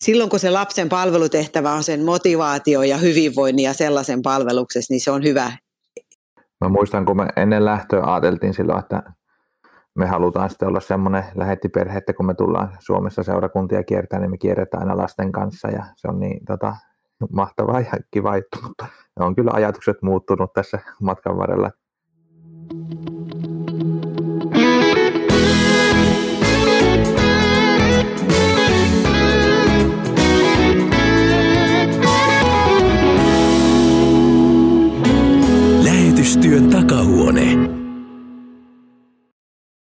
silloin kun se lapsen palvelutehtävä on sen motivaatio ja hyvinvoinnin ja sellaisen palveluksessa, niin se on hyvä. Mä muistan, kun me ennen lähtöä ajateltiin silloin, että me halutaan sitten olla semmoinen lähettiperhe, että kun me tullaan Suomessa seurakuntia kiertämään, niin me kierretään aina lasten kanssa ja se on niin tota, mahtavaa ja kiva juttu, mutta on kyllä ajatukset muuttunut tässä matkan varrella. Lähetystyön takahuone.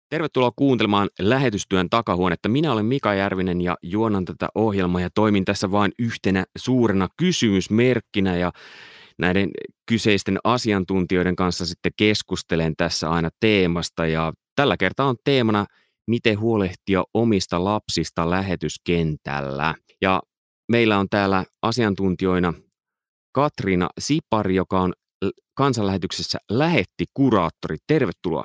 Tervetuloa kuuntelemaan lähetystyön takahuonetta. Minä olen Mika Järvinen ja juonan tätä ohjelmaa ja toimin tässä vain yhtenä suurena kysymysmerkkinä ja näiden kyseisten asiantuntijoiden kanssa sitten keskustelen tässä aina teemasta ja tällä kertaa on teemana miten huolehtia omista lapsista lähetyskentällä. Ja meillä on täällä asiantuntijoina Katriina Sipari, joka on kansanlähetyksessä lähetti kuraattori. Tervetuloa.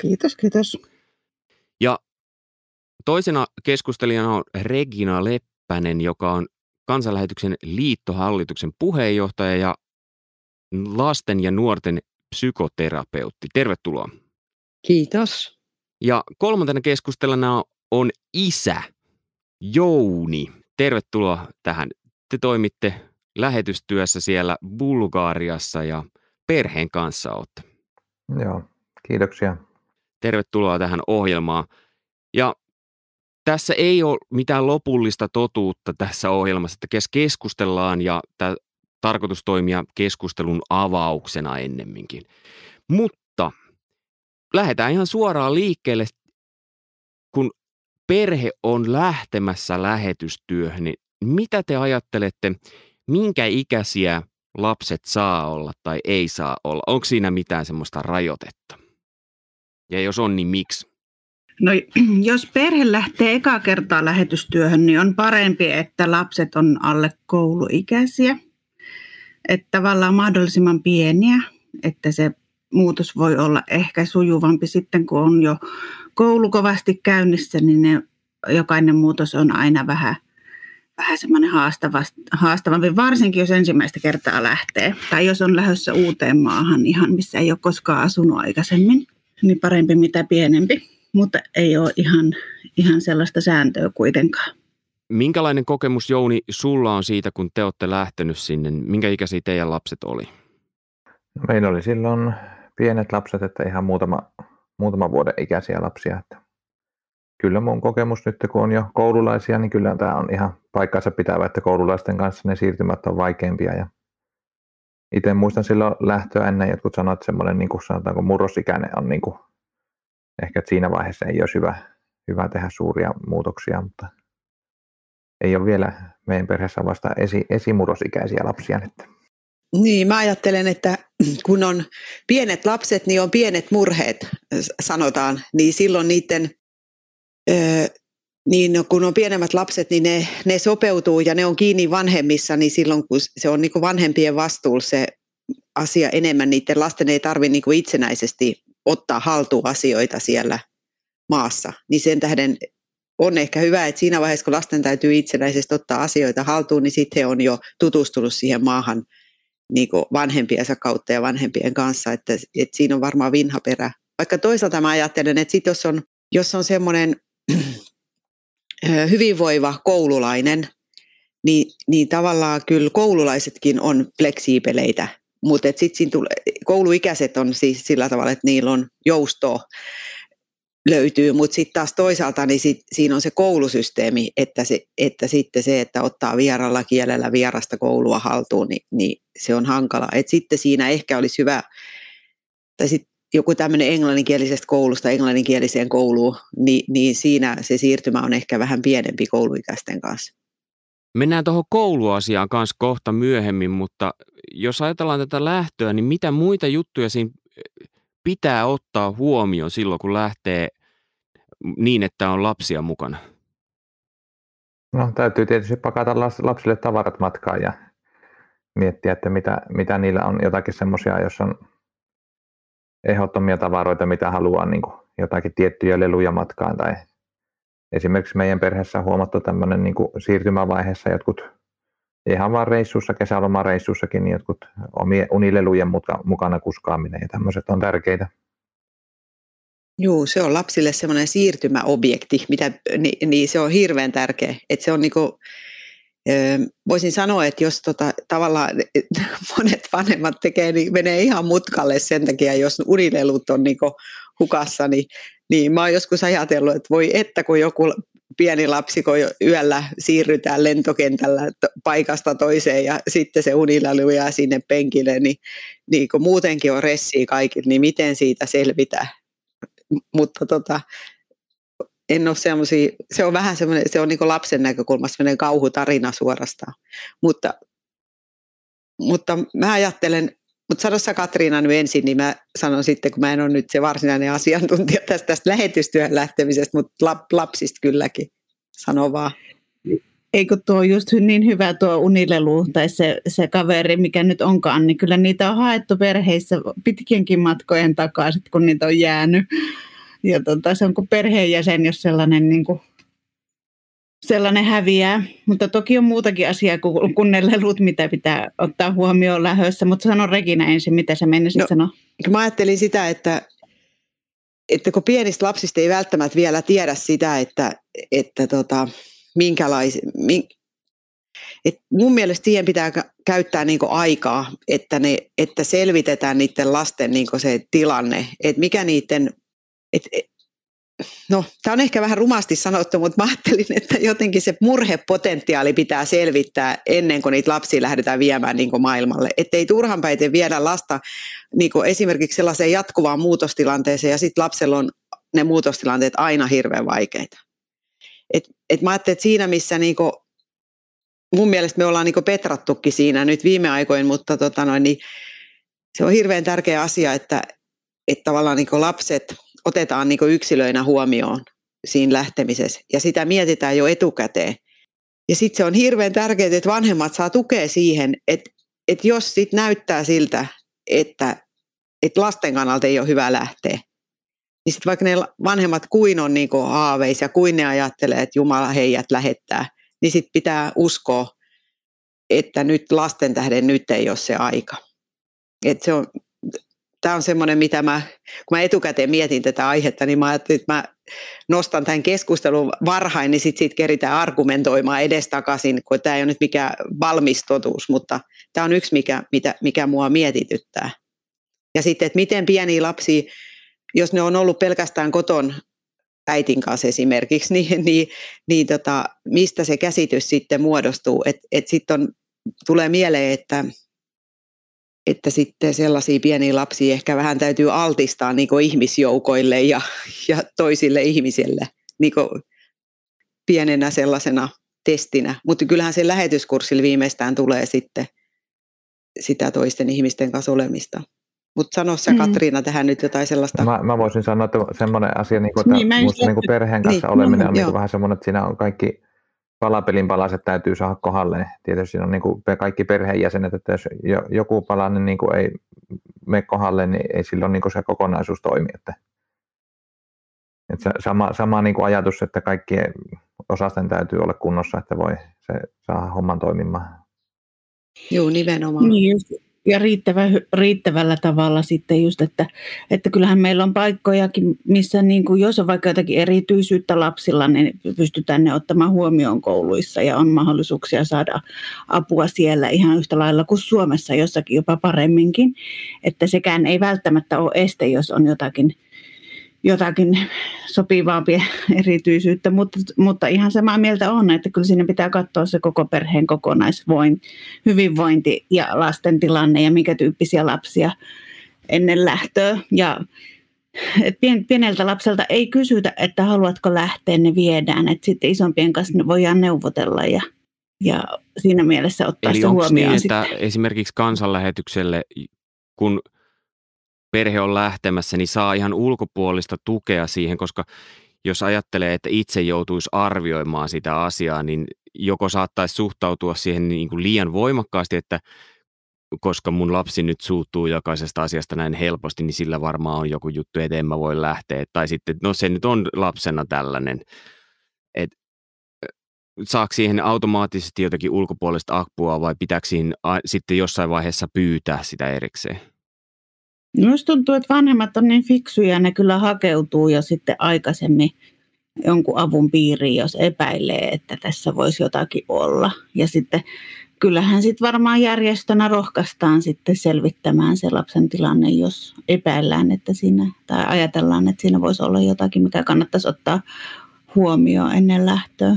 Kiitos, kiitos. Ja toisena keskustelijana on Regina Leppänen, joka on kansanlähetyksen liittohallituksen puheenjohtaja ja lasten ja nuorten psykoterapeutti. Tervetuloa. Kiitos. Ja kolmantena keskustelijana on isä Jouni. Tervetuloa tähän. Te toimitte lähetystyössä siellä Bulgaariassa ja perheen kanssa olette. Joo, kiitoksia. Tervetuloa tähän ohjelmaan. Ja tässä ei ole mitään lopullista totuutta tässä ohjelmassa, että keskustellaan ja tämä tarkoitus toimia keskustelun avauksena ennemminkin. Mutta lähdetään ihan suoraan liikkeelle, kun perhe on lähtemässä lähetystyöhön, niin mitä te ajattelette, minkä ikäisiä lapset saa olla tai ei saa olla? Onko siinä mitään semmoista rajoitetta? Ja jos on, niin miksi? No, jos perhe lähtee eka kertaa lähetystyöhön, niin on parempi, että lapset on alle kouluikäisiä. Että tavallaan mahdollisimman pieniä, että se muutos voi olla ehkä sujuvampi sitten, kun on jo koulu kovasti käynnissä, niin ne, jokainen muutos on aina vähän – vähän semmoinen haastava, haastavampi, varsinkin jos ensimmäistä kertaa lähtee. Tai jos on lähdössä uuteen maahan ihan, missä ei ole koskaan asunut aikaisemmin, niin parempi mitä pienempi. Mutta ei ole ihan, ihan sellaista sääntöä kuitenkaan. Minkälainen kokemus Jouni sulla on siitä, kun te olette lähtenyt sinne? Minkä ikäisiä teidän lapset oli? Meillä oli silloin pienet lapset, että ihan muutama, muutama vuoden ikäisiä lapsia. Että kyllä mun kokemus nyt, kun on jo koululaisia, niin kyllä tämä on ihan paikkansa pitävä, että koululaisten kanssa ne siirtymät on vaikeampia. Ja itse muistan silloin lähtöä ennen, jotkut sanoivat, että semmoinen niin kuin sanotaanko murrosikäinen on niin kuin, ehkä että siinä vaiheessa ei olisi hyvä, hyvä tehdä suuria muutoksia, mutta ei ole vielä meidän perheessä vasta esi, esimurrosikäisiä lapsia. Että. Niin, mä ajattelen, että kun on pienet lapset, niin on pienet murheet, sanotaan, niin silloin niiden niin kun on pienemmät lapset, niin ne, ne sopeutuu ja ne on kiinni vanhemmissa, niin silloin kun se on niin kuin vanhempien vastuulla se asia enemmän, niiden lasten ei tarvitse niin itsenäisesti ottaa haltuun asioita siellä maassa. Niin sen tähden on ehkä hyvä, että siinä vaiheessa, kun lasten täytyy itsenäisesti ottaa asioita haltuun, niin sitten he on jo tutustunut siihen maahan niin vanhempiensa kautta ja vanhempien kanssa, että, että siinä on varmaan vinha perä. Vaikka toisaalta mä ajattelen, että sit jos on, jos on semmoinen hyvinvoiva koululainen, niin, niin tavallaan kyllä koululaisetkin on fleksiipeleitä, mutta sitten kouluikäiset on siis sillä tavalla, että niillä on joustoa löytyy, mutta sitten taas toisaalta niin sit, siinä on se koulusysteemi, että, se, että sitten se, että ottaa vieralla kielellä vierasta koulua haltuun, niin, niin se on hankala. Et sitten siinä ehkä olisi hyvä, tai sitten joku tämmöinen englanninkielisestä koulusta englanninkieliseen kouluun, niin, niin siinä se siirtymä on ehkä vähän pienempi kouluikäisten kanssa. Mennään tuohon kouluasiaan kanssa kohta myöhemmin, mutta jos ajatellaan tätä lähtöä, niin mitä muita juttuja siinä pitää ottaa huomioon silloin, kun lähtee niin, että on lapsia mukana? No täytyy tietysti pakata lapsille tavarat matkaan ja miettiä, että mitä, mitä niillä on jotakin semmoisia, jos on ehdottomia tavaroita, mitä haluaa, niin kuin jotakin tiettyjä leluja matkaan tai esimerkiksi meidän perheessä on huomattu tämmöinen niin kuin siirtymävaiheessa jotkut ihan vaan reissussa, kesälomareissussakin, niin jotkut omien unilelujen mukana kuskaaminen ja tämmöiset on tärkeitä. Joo, se on lapsille semmoinen siirtymäobjekti, mitä, niin, niin se on hirveän tärkeä. Että se on niinku, voisin sanoa, että jos tota, tavallaan monet vanhemmat tekee, niin menee ihan mutkalle sen takia, jos unilelut on niinku hukassa, niin, niin mä oon joskus ajatellut, että voi että kun joku pieni lapsi, kun yöllä siirrytään lentokentällä paikasta toiseen ja sitten se unilelu jää sinne penkille, niin, niin kun muutenkin on ressiä kaikille, niin miten siitä selvitään? mutta tota, en ole semmoisia, se on vähän semmoinen, se on niin lapsen näkökulmasta semmoinen kauhutarina suorastaan. Mutta, mutta mä ajattelen, mutta sano sä Katriina nyt ensin, niin mä sanon sitten, kun mä en ole nyt se varsinainen asiantuntija tästä, tästä lähetystyön lähtemisestä, mutta lapsista kylläkin. Sano vaan. Eikö tuo just niin hyvä tuo unilelu tai se, se kaveri, mikä nyt onkaan, niin kyllä niitä on haettu perheissä pitkienkin matkojen takaa, sit kun niitä on jäänyt. Ja tota, se on kuin perheenjäsen, jos sellainen, niin kuin, sellainen häviää. Mutta toki on muutakin asiaa kuin, kuin ne lelut, mitä pitää ottaa huomioon lähössä. Mutta sano Regina ensin, mitä sä menisit no, sanoa? Mä ajattelin sitä, että, että kun pienistä lapsista ei välttämättä vielä tiedä sitä, että, että tota, minkälaisia, min, et mun mielestä siihen pitää käyttää niinku aikaa, että, ne, että selvitetään niiden lasten niinku se tilanne, että mikä niiden, et, et, no tämä on ehkä vähän rumasti sanottu, mutta mä ajattelin, että jotenkin se murhepotentiaali pitää selvittää ennen kuin niitä lapsia lähdetään viemään niinku maailmalle. Että ei turhanpäiten viedä lasta niinku esimerkiksi sellaiseen jatkuvaan muutostilanteeseen ja sitten lapsella on ne muutostilanteet aina hirveän vaikeita. Et, et mä ajattelin, että siinä missä niinku, mun mielestä me ollaan niinku petrattukin siinä nyt viime aikoina, mutta tota noin, niin se on hirveän tärkeä asia, että, että tavallaan niinku lapset otetaan niinku yksilöinä huomioon siinä lähtemisessä ja sitä mietitään jo etukäteen. Ja sitten se on hirveän tärkeää, että vanhemmat saa tukea siihen, että, että jos sit näyttää siltä, että, että lasten kannalta ei ole hyvä lähteä, niin sitten vaikka ne vanhemmat kuin on niin haaveissa ja kuin ne ajattelee, että Jumala heijät lähettää, niin sitten pitää uskoa, että nyt lasten tähden nyt ei ole se aika. Et se on, tämä on semmoinen, mitä mä, kun mä etukäteen mietin tätä aihetta, niin mä ajattelin, että mä nostan tämän keskustelun varhain, niin sitten siitä keritään argumentoimaan edestakaisin, kun tämä ei ole nyt mikään valmis totuus, mutta tämä on yksi, mikä, mitä, mikä mua mietityttää. Ja sitten, että miten pieniä lapsia jos ne on ollut pelkästään koton äitin kanssa esimerkiksi, niin, niin, niin tota, mistä se käsitys sitten muodostuu. Että et sitten tulee mieleen, että, että sitten sellaisia pieniä lapsia ehkä vähän täytyy altistaa niin ihmisjoukoille ja, ja toisille ihmisille niin pienenä sellaisena testinä. Mutta kyllähän se lähetyskurssilla viimeistään tulee sitten sitä toisten ihmisten kanssa olemista. Mutta sano sä mm. Katriina tähän nyt jotain sellaista. Mä, mä voisin sanoa, että semmoinen asia, niin kuin, että niin, musta niin kuin perheen kanssa niin, oleminen no, on niin kuin vähän semmoinen, että siinä on kaikki palapelin palaset täytyy saada kohdalle. Tietysti siinä on niin kuin kaikki perheenjäsenet, että jos joku palanen niin kuin ei mene kohdalle, niin ei silloin niin kuin se kokonaisuus toimi. Että, että sama, sama niin kuin ajatus, että kaikkien osasten täytyy olla kunnossa, että voi se saada homman toimimaan. Joo, nimenomaan. Niin just, ja riittävä, riittävällä tavalla sitten just, että, että kyllähän meillä on paikkojakin, missä niin kuin jos on vaikka jotakin erityisyyttä lapsilla, niin pystytään ne ottamaan huomioon kouluissa ja on mahdollisuuksia saada apua siellä ihan yhtä lailla kuin Suomessa jossakin jopa paremminkin. Että sekään ei välttämättä ole este, jos on jotakin – jotakin sopivampia erityisyyttä, mutta, mutta ihan samaa mieltä on, että kyllä siinä pitää katsoa se koko perheen kokonaisvoin, hyvinvointi ja lasten tilanne ja minkä tyyppisiä lapsia ennen lähtöä. Ja pien, pieneltä lapselta ei kysytä, että haluatko lähteä, ne viedään. Et sitten isompien kanssa ne voidaan neuvotella ja, ja siinä mielessä ottaa Eli se huomioon. Niin, että esimerkiksi kansanlähetykselle, kun – perhe on lähtemässä, niin saa ihan ulkopuolista tukea siihen, koska jos ajattelee, että itse joutuisi arvioimaan sitä asiaa, niin joko saattaisi suhtautua siihen niin kuin liian voimakkaasti, että koska mun lapsi nyt suuttuu jokaisesta asiasta näin helposti, niin sillä varmaan on joku juttu, että en mä voi lähteä. Tai sitten, no se nyt on lapsena tällainen. Et saako siihen automaattisesti jotakin ulkopuolista apua vai pitääkö siinä sitten jossain vaiheessa pyytää sitä erikseen? Minusta tuntuu, että vanhemmat on niin fiksuja, ne kyllä hakeutuu jo sitten aikaisemmin jonkun avun piiriin, jos epäilee, että tässä voisi jotakin olla. Ja sitten kyllähän sitten varmaan järjestönä rohkaistaan sitten selvittämään se lapsen tilanne, jos epäillään, että siinä, tai ajatellaan, että siinä voisi olla jotakin, mikä kannattaisi ottaa huomioon ennen lähtöä.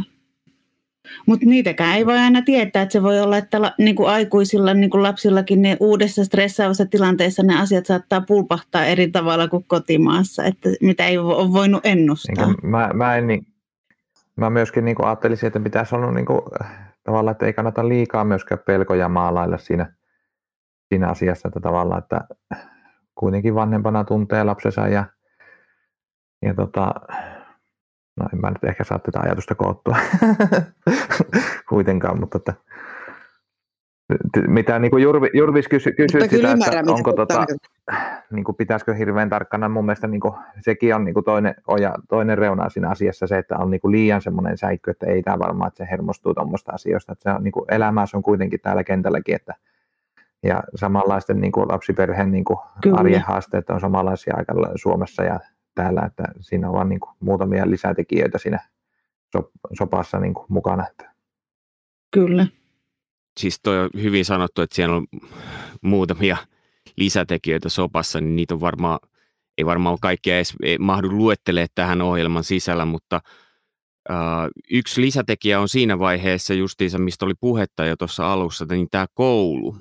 Mutta niitäkään ei voi aina tietää, että se voi olla, että la, niin kuin aikuisilla, niin kuin lapsillakin, ne uudessa stressaavassa tilanteessa ne asiat saattaa pulpahtaa eri tavalla kuin kotimaassa, että mitä ei ole voinut ennustaa. Niin mä, mä, en, niin, mä myöskin niin kuin ajattelisin, että pitäisi olla niin kuin, tavallaan, että ei kannata liikaa myöskään pelkoja maalailla siinä, siinä asiassa, että tavallaan, että kuitenkin vanhempana tuntee lapsensa ja, ja tota, No en mä nyt ehkä saa tätä ajatusta koottua kuitenkaan, mutta että, mitä niin kuin Jurvi, Jurvis kysyi kysy sitä, ymmärrän, että onko tota, niin kuin pitäisikö hirveän tarkkana, mun mielestä niin kuin, sekin on niin kuin toinen, oja, toinen reuna siinä asiassa se, että on niin kuin liian semmoinen säikkö, että ei tämä varmaan, että se hermostuu tuommoista asioista, että se on niin kuin, elämää se on kuitenkin täällä kentälläkin, että ja samanlaisten niin kuin lapsiperheen niin kuin arjen haasteet on samanlaisia aika Suomessa ja täällä, että siinä on vain niin kuin muutamia lisätekijöitä siinä sopassa niin kuin mukana. Että. Kyllä. Siis toi on hyvin sanottu, että siellä on muutamia lisätekijöitä sopassa, niin niitä on varmaan, ei varmaan kaikkia edes mahdu luettelee tähän ohjelman sisällä, mutta uh, yksi lisätekijä on siinä vaiheessa justiinsa, mistä oli puhetta jo tuossa alussa, niin tämä koulu.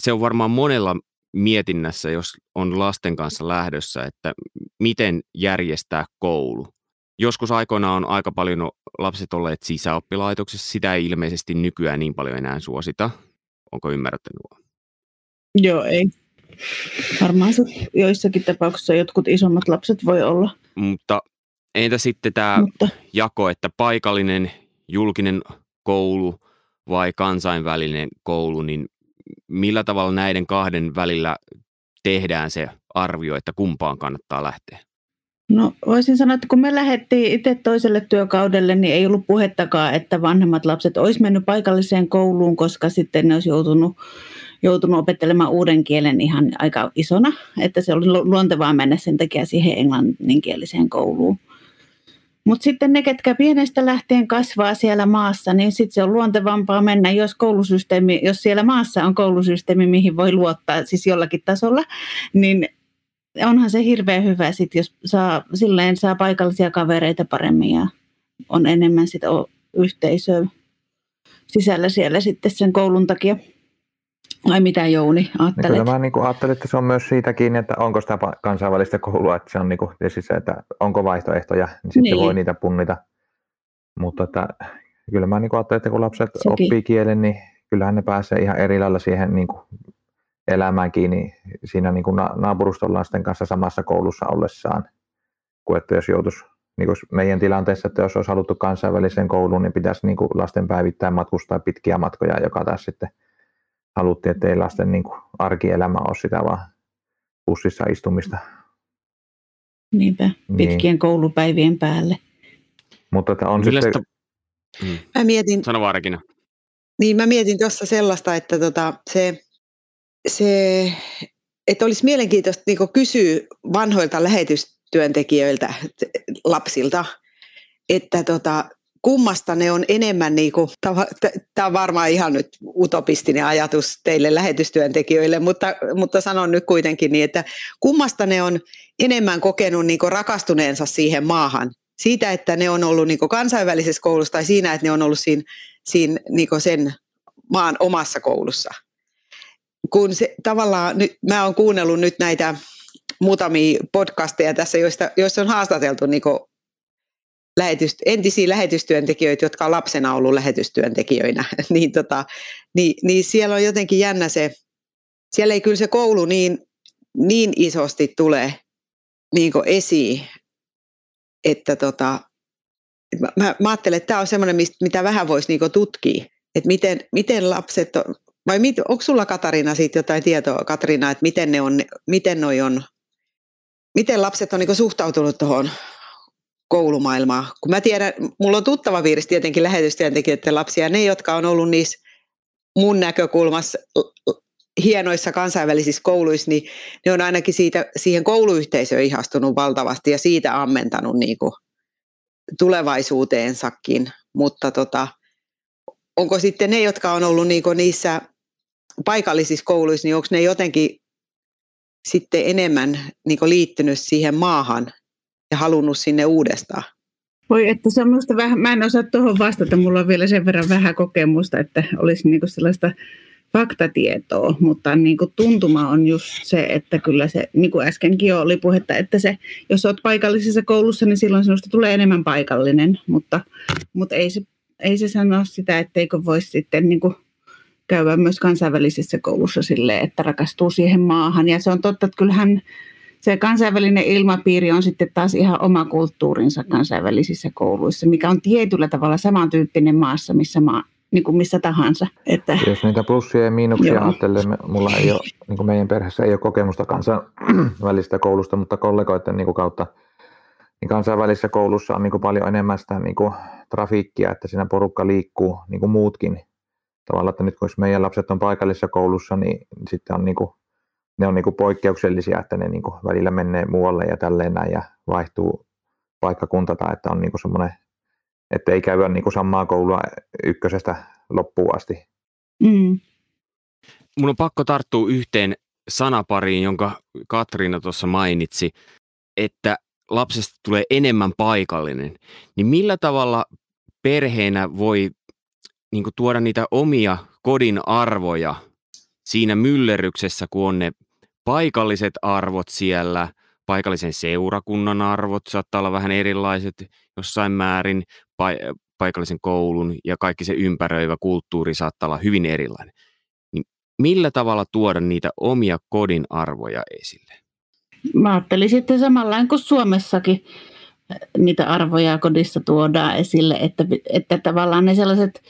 Se on varmaan monella mietinnässä, jos on lasten kanssa lähdössä, että miten järjestää koulu. Joskus aikoinaan on aika paljon lapset olleet sisäoppilaitoksessa, sitä ei ilmeisesti nykyään niin paljon enää suosita. Onko ymmärrätte nuo? Joo, ei. Varmaan se joissakin tapauksissa jotkut isommat lapset voi olla. Mutta entä sitten tämä Mutta... jako, että paikallinen julkinen koulu vai kansainvälinen koulu, niin millä tavalla näiden kahden välillä tehdään se arvio, että kumpaan kannattaa lähteä? No voisin sanoa, että kun me lähdettiin itse toiselle työkaudelle, niin ei ollut puhettakaan, että vanhemmat lapset olisi mennyt paikalliseen kouluun, koska sitten ne olisi joutunut, joutunut opettelemaan uuden kielen ihan aika isona, että se oli luontevaa mennä sen takia siihen englanninkieliseen kouluun. Mutta sitten ne, ketkä pienestä lähtien kasvaa siellä maassa, niin sitten se on luontevampaa mennä, jos koulusysteemi, jos siellä maassa on koulusysteemi, mihin voi luottaa siis jollakin tasolla, niin onhan se hirveän hyvä sit, jos saa, silleen saa paikallisia kavereita paremmin ja on enemmän sitä yhteisöä sisällä siellä sitten sen koulun takia. Vai mitä Jouni ajattelet? Niin kyllä mä niin ajattelin, että se on myös siitä kiinni, että onko sitä kansainvälistä koulua, että se on niin kuin, se, että onko vaihtoehtoja, niin sitten niin. voi niitä punnita. Mutta että, kyllä mä niin ajattelin, että kun lapset Sekin. oppii kielen, niin kyllähän ne pääsee ihan eri lailla siihen niin kuin elämään kiinni siinä niin kuin naapuruston lasten kanssa samassa koulussa ollessaan, kuin että jos joutuisi niin kuin meidän tilanteessa, että jos olisi haluttu kansainväliseen kouluun, niin pitäisi niin kuin lasten päivittäin matkustaa pitkiä matkoja, joka taas sitten – haluttiin, että ei lasten niin kuin arkielämä ole sitä vaan bussissa istumista. Niinpä, niin. pitkien niin. koulupäivien päälle. Mutta että on Millaista... sitten... Mm. Mä mietin... Sano vaan Niin, mä mietin tuossa sellaista, että tota, se, se, että olisi mielenkiintoista niin kysyä vanhoilta lähetystyöntekijöiltä, lapsilta, että tota, kummasta ne on enemmän, niin kuin, tämä on varmaan ihan nyt utopistinen ajatus teille lähetystyöntekijöille, mutta, mutta sanon nyt kuitenkin niin, että kummasta ne on enemmän kokenut niin rakastuneensa siihen maahan. Siitä, että ne on ollut niin kansainvälisessä koulussa tai siinä, että ne on ollut siinä, siinä niin sen maan omassa koulussa. Kun se, tavallaan, nyt, mä oon kuunnellut nyt näitä muutamia podcasteja tässä, joista, joissa on haastateltu niin lähetyst, entisiä lähetystyöntekijöitä, jotka on lapsena ollut lähetystyöntekijöinä, niin, tota, niin, niin siellä on jotenkin jännä se, siellä ei kyllä se koulu niin, niin isosti tule niin esiin, että tota, mä, mä ajattelen, että tämä on semmoinen, mitä vähän voisi niin tutkia, että miten, miten lapset, on, vai mit, onko sulla Katariina siitä jotain tietoa, Katriina, että miten ne on, miten noi on, miten lapset on niin suhtautunut tuohon koulumaailmaa. Kun mä tiedän, mulla on tuttava piirissä tietenkin lähetystyöntekijöiden lapsia, ne, jotka on ollut niissä mun näkökulmassa hienoissa kansainvälisissä kouluissa, niin ne on ainakin siitä, siihen kouluyhteisöön ihastunut valtavasti ja siitä ammentanut niin kuin tulevaisuuteensakin. Mutta tota, onko sitten ne, jotka on ollut niin niissä paikallisissa kouluissa, niin onko ne jotenkin sitten enemmän niin liittynyt siihen maahan ja halunnut sinne uudestaan? Voi, että se on minusta vähän, mä en osaa tuohon vastata, mulla on vielä sen verran vähän kokemusta, että olisi niin sellaista faktatietoa, mutta niin kuin tuntuma on just se, että kyllä se, niin kuin äskenkin jo oli puhetta, että se, jos olet paikallisessa koulussa, niin silloin sinusta tulee enemmän paikallinen, mutta, mutta ei, se, ei se sano sitä, etteikö voisi sitten niin kuin käydä myös kansainvälisessä koulussa silleen, että rakastuu siihen maahan. Ja se on totta, että kyllähän se kansainvälinen ilmapiiri on sitten taas ihan oma kulttuurinsa kansainvälisissä kouluissa, mikä on tietyllä tavalla samantyyppinen maassa, missä maa, niin kuin missä tahansa. Että, Jos niitä plussia ja miinuksia ajattelee, mulla ei ole, niin kuin meidän perheessä ei ole kokemusta kansainvälistä koulusta, mutta kollegoiden niin kuin kautta niin kansainvälisessä koulussa on niin kuin paljon enemmän sitä niin kuin trafiikkia, että siinä porukka liikkuu niin kuin muutkin. Tavallaan, että nyt kun meidän lapset on paikallisessa koulussa, niin sitten on niin kuin, ne on niin kuin poikkeuksellisia, että ne niin kuin välillä menee muualle ja tälleen näin ja vaihtuu paikkakunta tai että on niin kuin semmoinen että ei käydä niin kuin samaa koulua ykkösestä loppuun asti. Mm. Mun on pakko tarttua yhteen sanapariin, jonka Katriina tuossa mainitsi, että lapsesta tulee enemmän paikallinen. Niin millä tavalla perheenä voi niin kuin tuoda niitä omia kodin arvoja siinä myllerryksessä, kun on ne paikalliset arvot siellä, paikallisen seurakunnan arvot saattaa olla vähän erilaiset jossain määrin, paikallisen koulun ja kaikki se ympäröivä kulttuuri saattaa olla hyvin erilainen. Niin millä tavalla tuoda niitä omia kodin arvoja esille? Mä ajattelin sitten samalla kuin Suomessakin niitä arvoja kodissa tuodaan esille, että, että tavallaan ne sellaiset,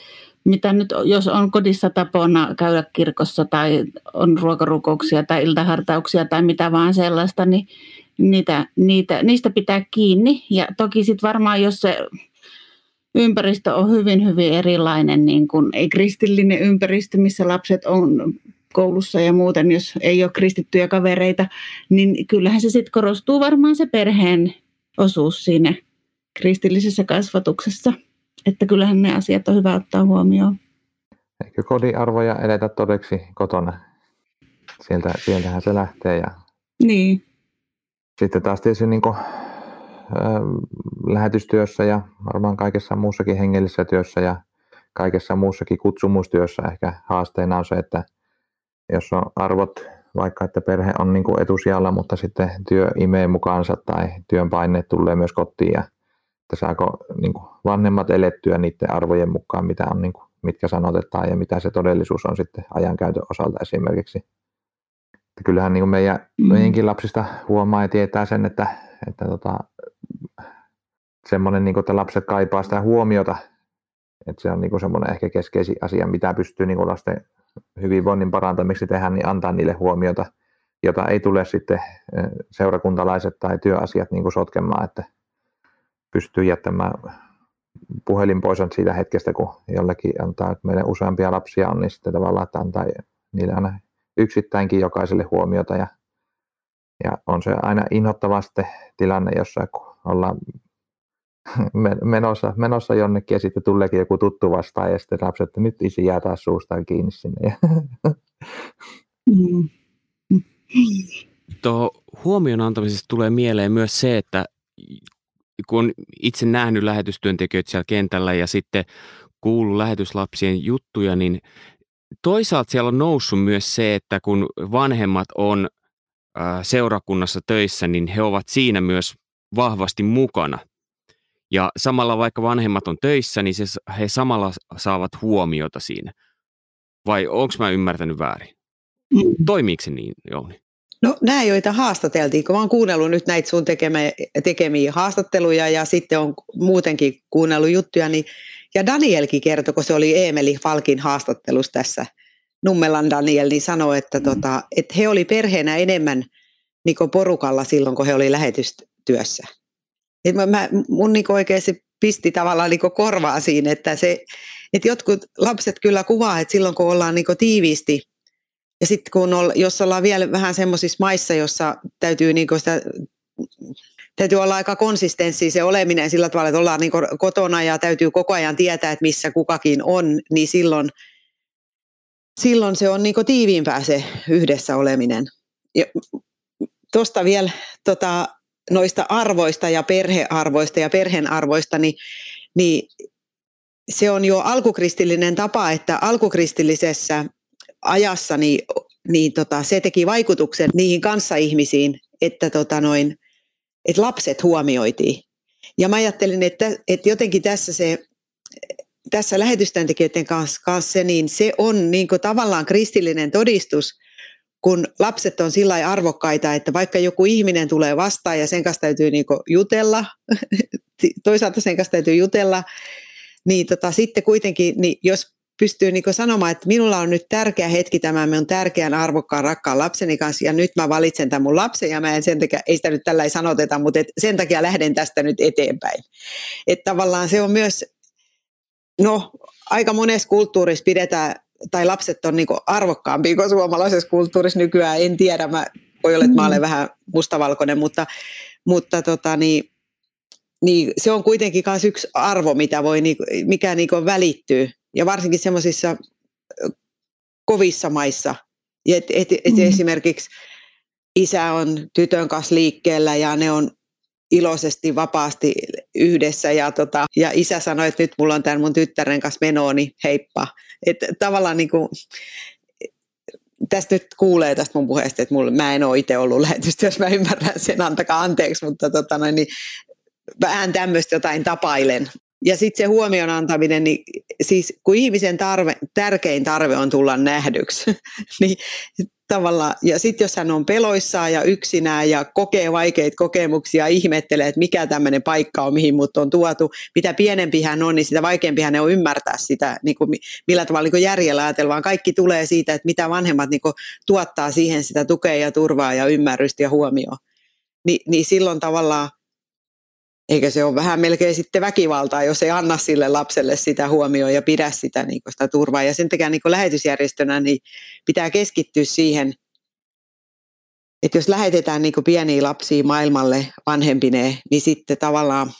mitä nyt, jos on kodissa tapona käydä kirkossa tai on ruokarukouksia tai iltahartauksia tai mitä vaan sellaista, niin niitä, niitä, niistä pitää kiinni. Ja toki sitten varmaan, jos se ympäristö on hyvin, hyvin erilainen, niin kuin ei kristillinen ympäristö, missä lapset on koulussa ja muuten, jos ei ole kristittyjä kavereita, niin kyllähän se sitten korostuu varmaan se perheen osuus siinä kristillisessä kasvatuksessa. Että kyllähän ne asiat on hyvä ottaa huomioon. Eikö kodiarvoja eletä todeksi kotona? Sieltä, sieltähän se lähtee. Ja... Niin. Sitten taas tietysti niin kuin lähetystyössä ja varmaan kaikessa muussakin hengellisessä työssä ja kaikessa muussakin kutsumustyössä ehkä haasteena on se, että jos on arvot, vaikka että perhe on niin kuin etusijalla, mutta sitten työ imee mukaansa tai työn paineet tulee myös kotiin ja että saako niin kuin vanhemmat elettyä niiden arvojen mukaan, mitä on, niin kuin, mitkä sanotetaan ja mitä se todellisuus on sitten ajankäytön osalta esimerkiksi. Että kyllähän niin kuin meidän, mm. meidänkin lapsista huomaa ja tietää sen, että, että tota, semmoinen, niin kuin, että lapset kaipaa sitä huomiota, että se on niin kuin semmoinen ehkä keskeisin asia, mitä pystyy niin kuin lasten hyvinvoinnin parantamiksi tehdä, niin antaa niille huomiota, jota ei tule sitten seurakuntalaiset tai työasiat niin kuin sotkemaan, että pystyy jättämään puhelin pois siitä hetkestä, kun jollekin antaa, että meidän useampia lapsia on, niin sitten tavallaan, että antaa niille aina yksittäinkin jokaiselle huomiota ja, ja on se aina inhottava tilanne, jossa kun ollaan menossa, menossa jonnekin ja sitten tuleekin joku tuttu vastaan ja sitten lapset, että nyt isi jää taas suustaan kiinni sinne. Mm. Tuohon huomion antamisesta tulee mieleen myös se, että kun on itse nähnyt lähetystyöntekijöitä siellä kentällä ja sitten kuullut lähetyslapsien juttuja, niin toisaalta siellä on noussut myös se, että kun vanhemmat on seurakunnassa töissä, niin he ovat siinä myös vahvasti mukana – ja samalla vaikka vanhemmat on töissä, niin se, he samalla saavat huomiota siinä. Vai onko mä ymmärtänyt väärin? Mm. Toimiiko se niin, Jouni? No nämä, joita haastateltiin, kun mä oon kuunnellut nyt näitä sun tekemiä, tekemiä haastatteluja ja sitten on muutenkin kuunnellut juttuja, niin ja Danielkin kertoi, kun se oli Eemeli Falkin haastattelussa tässä, Nummelan Daniel, niin sanoi, että, mm. tota, että he oli perheenä enemmän niin porukalla silloin, kun he oli lähetystyössä. Et mä, mä, mun niin oikeasti pisti tavallaan niin korvaa siinä, että, se, että jotkut lapset kyllä kuvaa, että silloin kun ollaan niin tiiviisti ja sitten kun olla, jos ollaan vielä vähän semmoisissa maissa, jossa täytyy, niin sitä, täytyy olla aika konsistenssi se oleminen sillä tavalla, että ollaan niin kotona ja täytyy koko ajan tietää, että missä kukakin on, niin silloin, silloin se on niin tiiviimpää se yhdessä oleminen. Tuosta vielä tota, noista arvoista ja perhearvoista ja perheen arvoista, niin, niin se on jo alkukristillinen tapa, että alkukristillisessä ajassa niin, niin tota, se teki vaikutuksen niihin kanssaihmisiin, että, tota noin, että lapset huomioitiin. Ja mä ajattelin, että, että jotenkin tässä se tässä lähetystyöntekijöiden kanssa, kanssa niin se on niin tavallaan kristillinen todistus, kun lapset on sillä arvokkaita, että vaikka joku ihminen tulee vastaan ja sen kanssa täytyy niin jutella, toisaalta sen kanssa täytyy jutella, niin tota, sitten kuitenkin, niin jos pystyy niin sanomaan, että minulla on nyt tärkeä hetki tämä minun tärkeän, arvokkaan, rakkaan lapseni kanssa ja nyt mä valitsen tämän mun lapsen ja mä en sen takia, ei sitä nyt tällä ei sanoteta, mutta et sen takia lähden tästä nyt eteenpäin. Että tavallaan se on myös, no aika monessa kulttuurissa pidetään, tai lapset on niin arvokkaampia kuin suomalaisessa kulttuurissa nykyään, en tiedä, mä, voi olla, että mä olen mm. vähän mustavalkoinen, mutta, mutta tota, niin, niin se on kuitenkin myös yksi arvo, mitä voi, mikä niin välittyy ja varsinkin semmoisissa kovissa maissa. Et, et, et mm. Esimerkiksi isä on tytön kanssa liikkeellä ja ne on iloisesti, vapaasti yhdessä ja, tota, ja isä sanoi, että nyt mulla on tämän mun tyttären kanssa menoa, niin heippa. Et tavallaan niin kuin, tästä nyt kuulee tästä mun puheesta, että mulla, mä en ole itse ollut lähetystä, jos mä ymmärrän sen, antakaa anteeksi, mutta tota noin, niin vähän tämmöistä jotain tapailen. Ja sitten se huomion antaminen, niin siis kun ihmisen tarve, tärkein tarve on tulla nähdyksi, niin tavallaan, ja sitten jos hän on peloissaan ja yksinään ja kokee vaikeita kokemuksia, ihmettelee, että mikä tämmöinen paikka on, mihin mut on tuotu, mitä pienempi hän on, niin sitä vaikeampi hän on ymmärtää sitä, niin kuin, millä tavalla niin järjellä ajatella, vaan kaikki tulee siitä, että mitä vanhemmat niin kuin, tuottaa siihen sitä tukea ja turvaa ja ymmärrystä ja huomioon. Ni, niin silloin tavallaan eikä se ole vähän melkein sitten väkivaltaa, jos ei anna sille lapselle sitä huomioon ja pidä sitä, niin sitä turvaa. Ja sen takia niin lähetysjärjestönä niin pitää keskittyä siihen, että jos lähetetään niin pieniä lapsia maailmalle vanhempineen, niin sitten tavallaan,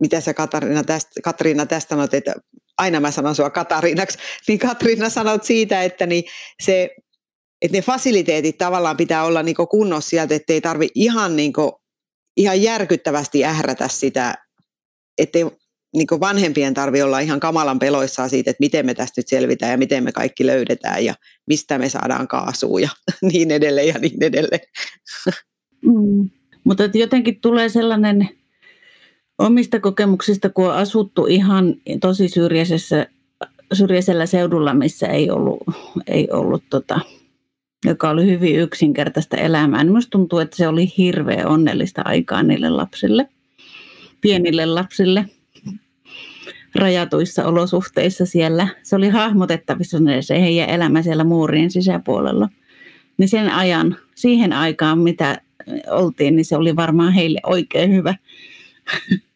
mitä sä Katariina tästä, Katriina tästä sanot, että aina mä sanon sua Katariinaksi, niin Katriina sanot siitä, että niin se, että ne fasiliteetit tavallaan pitää olla niin kunnossa sieltä, ettei tarvi ihan niin ihan järkyttävästi ährätä sitä, ettei niin vanhempien tarvi olla ihan kamalan peloissaan siitä, että miten me tästä nyt selvitään ja miten me kaikki löydetään ja mistä me saadaan kaasua ja niin edelleen ja niin edelleen. Mm. Mutta jotenkin tulee sellainen omista kokemuksista, kun on asuttu ihan tosi syrjäisessä, syrjäisellä seudulla, missä ei ollut, ei ollut tota, joka oli hyvin yksinkertaista elämää. Niin minusta tuntuu, että se oli hirveän onnellista aikaa niille lapsille, pienille lapsille, rajatuissa olosuhteissa siellä. Se oli hahmotettavissa se heidän elämä siellä muurien sisäpuolella. Niin sen ajan, siihen aikaan, mitä oltiin, niin se oli varmaan heille oikein hyvä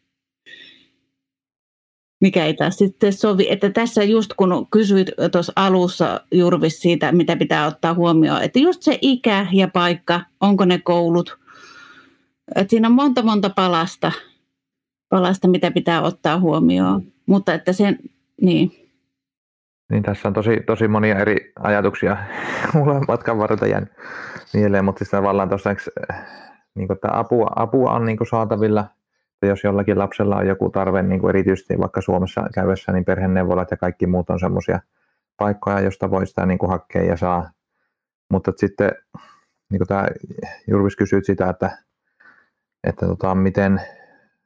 mikä ei taas sitten sovi. Että tässä just kun kysyit tuossa alussa Jurvis siitä, mitä pitää ottaa huomioon, että just se ikä ja paikka, onko ne koulut, että siinä on monta monta palasta, palasta mitä pitää ottaa huomioon, mutta että sen, niin. Niin tässä on tosi, tosi monia eri ajatuksia. Mulla matkan varrelta jäänyt mieleen, mutta siis tavallaan tuossa niin apua, apua on niin saatavilla – jos jollakin lapsella on joku tarve, niin kuin erityisesti vaikka Suomessa käydessä, niin perheneuvolat ja kaikki muut on semmoisia paikkoja, josta voi sitä niin kuin hakea ja saa. Mutta sitten niin kuin tämä Jurvis kysyit sitä, että, että tota, miten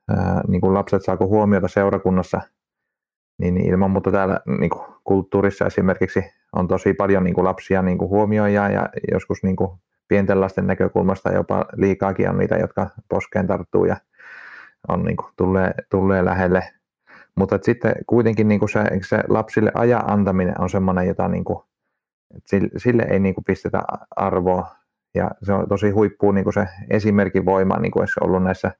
ää, niin kuin lapset saako huomiota seurakunnassa, niin, ilman muuta täällä niin kuin kulttuurissa esimerkiksi on tosi paljon niin kuin lapsia niin kuin ja joskus niin kuin pienten lasten näkökulmasta jopa liikaakin on niitä, jotka poskeen tarttuu ja on niin kuin, tulee, tulee lähelle. Mutta sitten kuitenkin niin kuin se, se lapsille ajan antaminen on semmoinen, jota niin kuin, sille, sille ei niin kuin pistetä arvoa. Ja se on tosi huippuu niin kuin se esimerkin voima, niin kuin olisi ollut näissä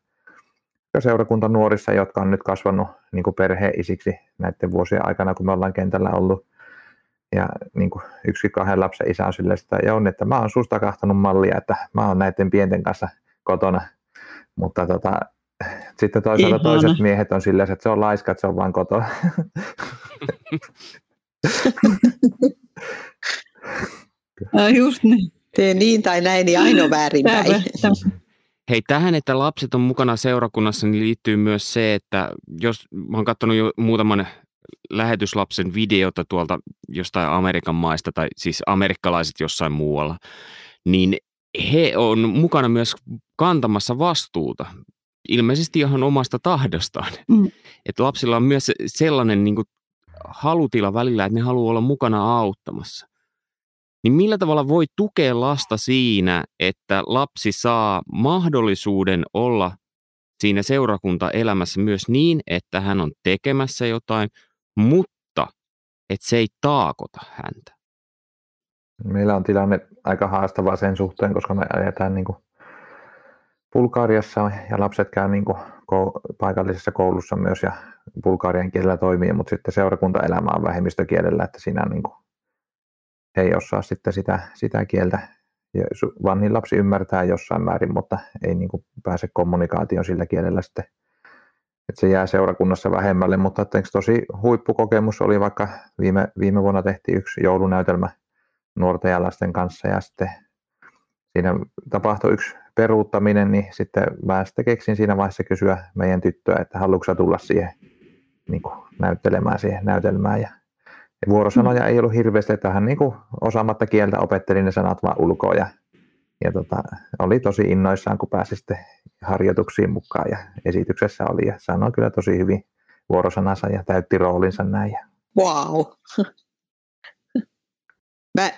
seurakunta nuorissa, jotka on nyt kasvanut niin kuin perheisiksi näiden vuosien aikana, kun me ollaan kentällä ollut. Ja niin kuin yksi kahden lapsen isä on silleen sitä, ja on, että mä oon susta kahtanut mallia, että mä oon näiden pienten kanssa kotona. Mutta tota, sitten toisaalta Ihana. toiset miehet on silleen, että se on laiska, että se on vain kotona. just niin. Tee niin tai näin, niin ainoa väärinpäin. Hei, tähän, että lapset on mukana seurakunnassa, niin liittyy myös se, että jos mä oon katsonut jo muutaman lähetyslapsen videota tuolta jostain Amerikan maista, tai siis amerikkalaiset jossain muualla, niin he on mukana myös kantamassa vastuuta, ilmeisesti ihan omasta tahdostaan. Mm. Että lapsilla on myös sellainen niin kuin, halutila välillä, että ne haluaa olla mukana auttamassa. Niin millä tavalla voi tukea lasta siinä, että lapsi saa mahdollisuuden olla siinä seurakuntaelämässä myös niin, että hän on tekemässä jotain, mutta että se ei taakota häntä? Meillä on tilanne aika haastava sen suhteen, koska me ajetaan niin Bulgariassa ja lapset käy niin paikallisessa koulussa myös ja bulgarian kielellä toimii, mutta sitten seurakuntaelämä on vähemmistökielellä, että siinä niin kuin, he ei osaa sitten sitä, sitä kieltä. Vanhin lapsi ymmärtää jossain määrin, mutta ei niin kuin pääse kommunikaation sillä kielellä sitten. Että se jää seurakunnassa vähemmälle, mutta tosi huippukokemus oli vaikka viime, viime vuonna tehtiin yksi joulunäytelmä nuorten ja lasten kanssa ja sitten siinä tapahtui yksi peruuttaminen, niin sitten mä sitten keksin siinä vaiheessa kysyä meidän tyttöä, että haluatko tulla siihen niin kuin näyttelemään siihen näytelmään. Ja, ja vuorosanoja ei ollut hirveästi, että hän niin kuin osaamatta kieltä opetteli ne sanat vaan ulkoa ja, ja tota, oli tosi innoissaan, kun pääsi sitten harjoituksiin mukaan ja esityksessä oli ja sanoi kyllä tosi hyvin vuorosanansa ja täytti roolinsa näin. Wow. Mä,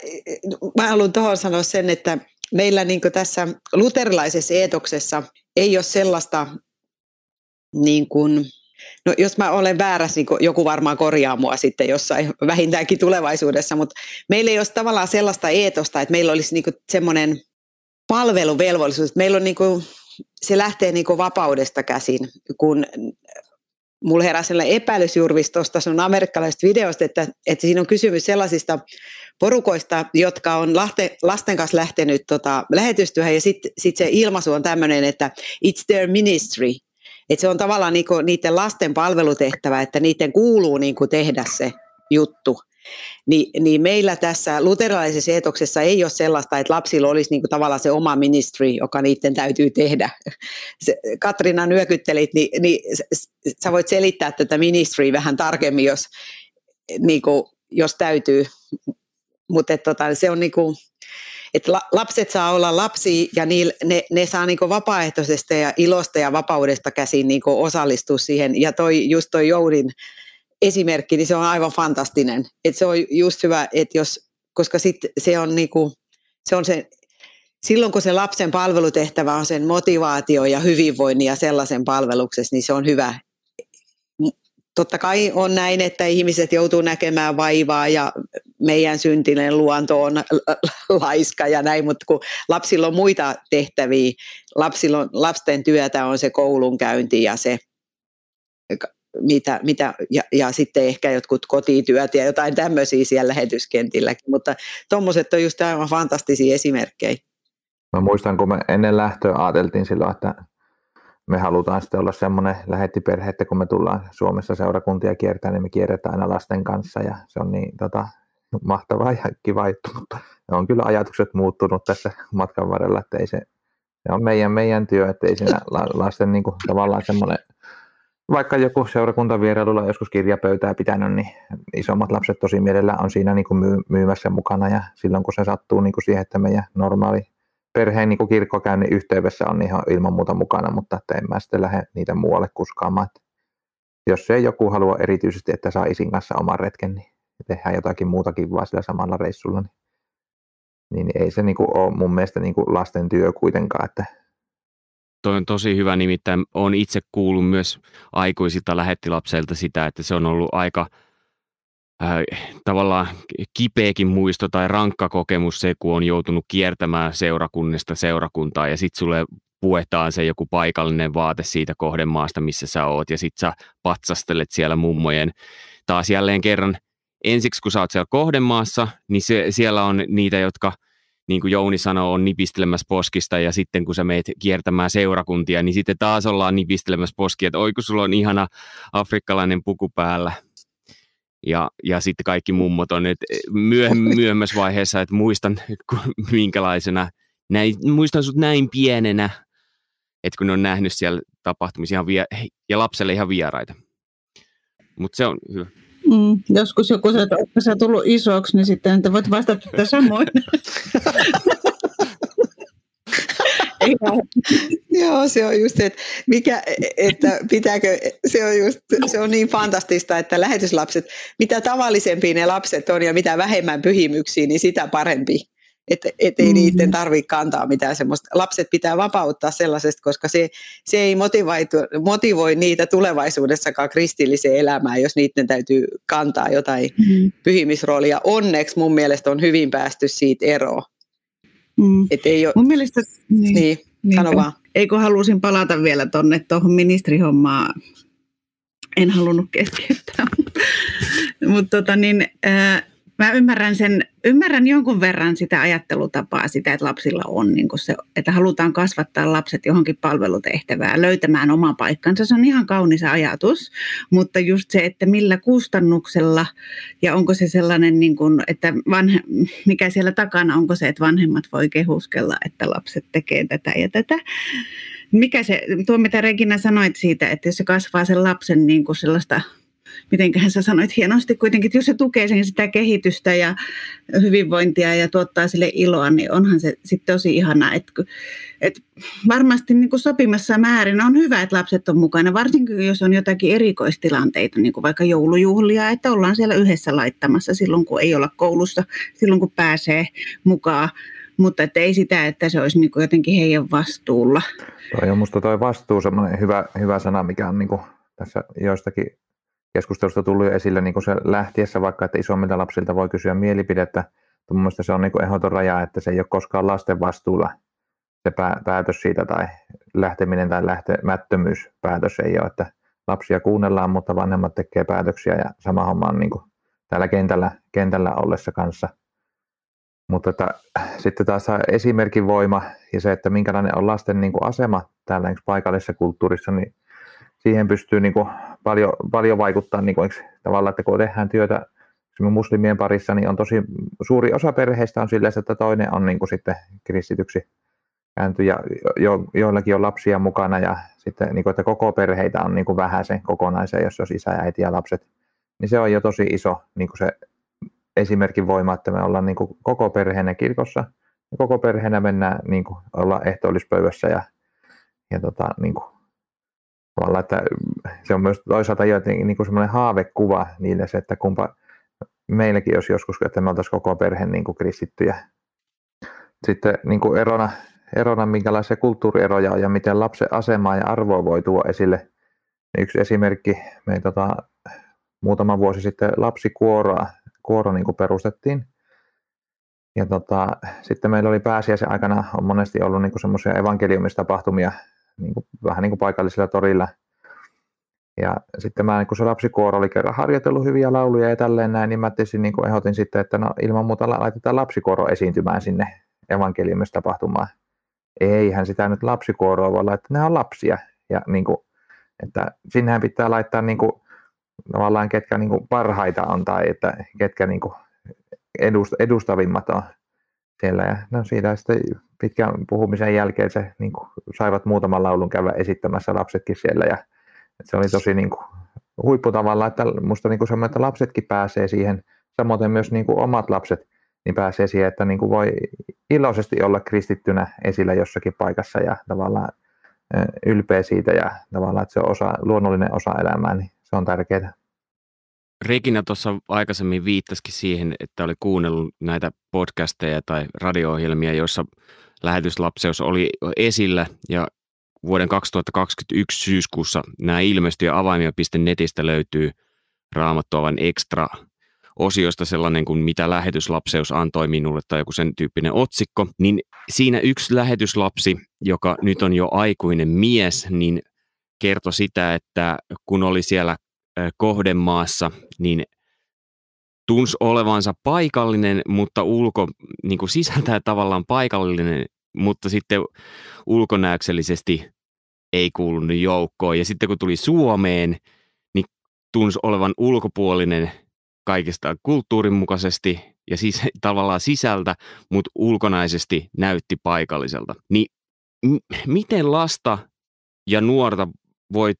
mä haluan tuohon sanoa sen, että meillä niin tässä luterilaisessa eetoksessa ei ole sellaista, niin kuin, no jos mä olen väärässä, niin joku varmaan korjaa mua sitten jossain vähintäänkin tulevaisuudessa, mutta meillä ei ole tavallaan sellaista eetosta, että meillä olisi niin semmoinen palveluvelvollisuus. Meillä on niin kuin, se lähtee niin vapaudesta käsin, kun mulla heräsi sellainen epäilys juuri tuosta sun amerikkalaisesta videosta, että, että siinä on kysymys sellaisista porukoista, jotka on lasten, lasten kanssa lähtenyt tota, lähetystyöhön ja sitten sit se ilmaisu on tämmöinen, että it's their ministry. Että se on tavallaan niinku niiden lasten palvelutehtävä, että niiden kuuluu niinku tehdä se juttu. Ni, niin meillä tässä luterilaisessa eetoksessa ei ole sellaista, että lapsilla olisi niinku tavallaan se oma ministry, joka niiden täytyy tehdä. Se, Katrina nyökyttelit, niin, niin sä voit selittää tätä ministry vähän tarkemmin, jos, niinku, jos täytyy. Mutta tota, se on niinku, että lapset saa olla lapsi ja niil, ne, ne saa niinku vapaaehtoisesta ja ilosta ja vapaudesta käsin niinku osallistua siihen. Ja toi, just toi Joudin esimerkki, niin se on aivan fantastinen. Et se on just hyvä, että jos, koska sit se on niinku, se on se, silloin kun se lapsen palvelutehtävä on sen motivaatio ja hyvinvoinnin ja sellaisen palveluksessa, niin se on hyvä, totta kai on näin, että ihmiset joutuu näkemään vaivaa ja meidän syntinen luonto on laiska ja näin, mutta kun lapsilla on muita tehtäviä, lapsilla on, lapsen työtä on se koulunkäynti ja se mitä, mitä ja, ja sitten ehkä jotkut kotityöt ja jotain tämmöisiä siellä lähetyskentilläkin, mutta tuommoiset on just aivan fantastisia esimerkkejä. Mä muistan, kun me ennen lähtöä ajateltiin silloin, että me halutaan sitten olla semmoinen lähettiperhe, että kun me tullaan Suomessa seurakuntia kiertämään, niin me kierretään aina lasten kanssa ja se on niin tota, mahtavaa ja kiva juttu, mutta on kyllä ajatukset muuttunut tässä matkan varrella, että ei se, se on meidän, meidän työ, että ei siinä lasten niin kuin, tavallaan semmoinen, vaikka joku seurakuntavierailulla joskus kirjapöytää pitänyt, niin isommat lapset tosi mielellään on siinä niin kuin myy, myymässä mukana ja silloin kun se sattuu niin kuin siihen, että meidän normaali perheen niin kirkkokäynnin yhteydessä on ihan ilman muuta mukana, mutta että en mä sitten lähde niitä muualle kuskaamaan. Että jos ei joku halua erityisesti, että saa isin kanssa oman retken, niin tehdään jotakin muutakin vaan sillä samalla reissulla, niin, niin ei se niin kuin ole mun mielestä niin kuin lasten työ kuitenkaan. Että... Toi on tosi hyvä, nimittäin olen itse kuullut myös aikuisilta lähettilapseilta sitä, että se on ollut aika – äh, tavallaan kipeäkin muisto tai rankka kokemus se, kun on joutunut kiertämään seurakunnista seurakuntaa ja sitten sulle puetaan se joku paikallinen vaate siitä kohdemaasta, missä sä oot, ja sit sä patsastelet siellä mummojen. Taas jälleen kerran ensiksi, kun sä oot siellä kohdemaassa, niin se, siellä on niitä, jotka niin kuin Jouni sanoi, on nipistelemässä poskista ja sitten kun sä meet kiertämään seurakuntia, niin sitten taas ollaan nipistelemässä poskia, että oi kun sulla on ihana afrikkalainen puku päällä. Ja, ja sitten kaikki mummot on, että myöhemmin, myöhemmässä vaiheessa, että muistan minkälaisena, näin, muistan sut näin pienenä, että kun ne on nähnyt siellä tapahtumisia ja lapselle ihan vieraita. Mutta se on hyvä. Mm, joskus joku sanoo, että onko sä tullut isoksi, niin sitten että voit vastata että samoin. Joo, se on just se, että, mikä, että pitääkö, se on, just, se on niin fantastista, että lähetyslapset, mitä tavallisempia ne lapset on ja mitä vähemmän pyhimyksiä, niin sitä parempi. Että et ei mm. niiden tarvitse kantaa mitään semmoista. Lapset pitää vapauttaa sellaisesta, koska se, se ei motivoi, motivoi niitä tulevaisuudessakaan kristilliseen elämään, jos niiden täytyy kantaa jotain mm. pyhimisroolia. Onneksi mun mielestä on hyvin päästy siitä eroon. Mm. Et ei ole, mun mielestä, niin, niin, sano vaan. Eikö halusin palata vielä tuonne tuohon ministrihommaan. En halunnut keskeyttää. Mutta tota niin, Mä ymmärrän, sen, ymmärrän jonkun verran sitä ajattelutapaa, sitä, että lapsilla on, niin se, että halutaan kasvattaa lapset johonkin palvelutehtävään, löytämään oma paikkansa. Se on ihan kaunis ajatus, mutta just se, että millä kustannuksella ja onko se sellainen, niin kuin, että vanhe, mikä siellä takana, onko se, että vanhemmat voi kehuskella, että lapset tekee tätä ja tätä. Mikä se, tuo mitä Regina sanoit siitä, että jos se kasvaa sen lapsen niin kuin sellaista mitenköhän sä sanoit hienosti kuitenkin, että jos se tukee sen sitä kehitystä ja hyvinvointia ja tuottaa sille iloa, niin onhan se sitten tosi ihanaa. Että, että varmasti niin kuin sopimassa määrin on hyvä, että lapset on mukana, varsinkin jos on jotakin erikoistilanteita, niin kuin vaikka joulujuhlia, että ollaan siellä yhdessä laittamassa silloin, kun ei olla koulussa, silloin kun pääsee mukaan mutta että ei sitä, että se olisi niin jotenkin heidän vastuulla. Toi on minusta tuo vastuu semmoinen hyvä, hyvä sana, mikä on niin kuin tässä joistakin keskustelusta tullut esille niin kuin se lähtiessä vaikka, että isommilta lapsilta voi kysyä mielipidettä. Mielestä se on niin ehdoton raja, että se ei ole koskaan lasten vastuulla se päätös siitä tai lähteminen tai lähtemättömyyspäätös ei ole, että lapsia kuunnellaan, mutta vanhemmat tekee päätöksiä ja sama homma on niin kuin täällä kentällä, kentällä ollessa kanssa. Mutta että, sitten taas esimerkin voima ja se, että minkälainen on lasten niin kuin asema täällä paikallisessa kulttuurissa, niin siihen pystyy niin kuin paljon, paljon vaikuttaa niin kuin, tavallaan, että kun tehdään työtä muslimien parissa, niin on tosi suuri osa perheistä on sillä, että toinen on niin kuin sitten kristityksi käänty ja jo, joillakin on lapsia mukana ja sitten niin kuin, että koko perheitä on niin kuin vähän se kokonaisen, jos olisi isä ja äiti ja lapset, niin se on jo tosi iso niin kuin se esimerkin voima, että me ollaan niin kuin koko perheenä kirkossa. Ja koko perheenä mennään niin kuin, olla ehtoollispöydässä ja, ja tota, niin kuin, tavallaan, että se on myös toisaalta jotenkin niin semmoinen haavekuva niille se, että kumpa meilläkin olisi joskus, että me oltaisiin koko perhe niin kuin kristittyjä. Sitten niin kuin erona, erona, minkälaisia kulttuurieroja on ja miten lapsen asemaa ja arvoa voi tuoda esille. Yksi esimerkki, me tota, muutama vuosi sitten lapsikuoroa kuoro niin kuin perustettiin. Ja tota, sitten meillä oli pääsiäisen aikana on monesti ollut niin semmoisia evankeliumistapahtumia niin kuin, vähän niin kuin paikallisilla torilla. Ja sitten mä, kun se lapsikuoro oli kerran harjoitellut hyviä lauluja ja tälleen näin, niin mä tietysti niin kuin ehdotin sitten, että no ilman muuta laitetaan lapsikuoro esiintymään sinne evankeliumistapahtumaan. Eihän sitä nyt lapsikuoroa voi laittaa, ne on lapsia. Ja niin kuin, että sinnehän pitää laittaa niin kuin, tavallaan ketkä niin kuin parhaita on tai että ketkä niin kuin edustavimmat on siellä. Ja no siitä sitten pitkän puhumisen jälkeen se niin kuin, saivat muutaman laulun käydä esittämässä lapsetkin siellä. Ja se oli tosi niin kuin, huippu että musta niin kuin että lapsetkin pääsee siihen, samoin myös niin kuin omat lapset, niin pääsee siihen, että niin kuin voi iloisesti olla kristittynä esillä jossakin paikassa ja tavallaan ylpeä siitä ja tavallaan, että se on osa, luonnollinen osa elämää, niin se on tärkeää. Regina tuossa aikaisemmin viittasikin siihen, että oli kuunnellut näitä podcasteja tai radio-ohjelmia, joissa lähetyslapseus oli esillä ja vuoden 2021 syyskuussa nämä ilmestyi ja avaimia.netistä löytyy raamattuavan ekstra osiosta sellainen kuin mitä lähetyslapseus antoi minulle tai joku sen tyyppinen otsikko, niin siinä yksi lähetyslapsi, joka nyt on jo aikuinen mies, niin kertoi sitä, että kun oli siellä kohdemaassa, niin tunsi olevansa paikallinen, mutta ulko, niin kuin sisältää tavallaan paikallinen, mutta sitten ulkonäöksellisesti ei kuulunut joukkoon. Ja sitten kun tuli Suomeen, niin tunsi olevan ulkopuolinen kaikista kulttuurin mukaisesti ja siis tavallaan sisältä, mutta ulkonaisesti näytti paikalliselta. Niin m- miten lasta ja nuorta voi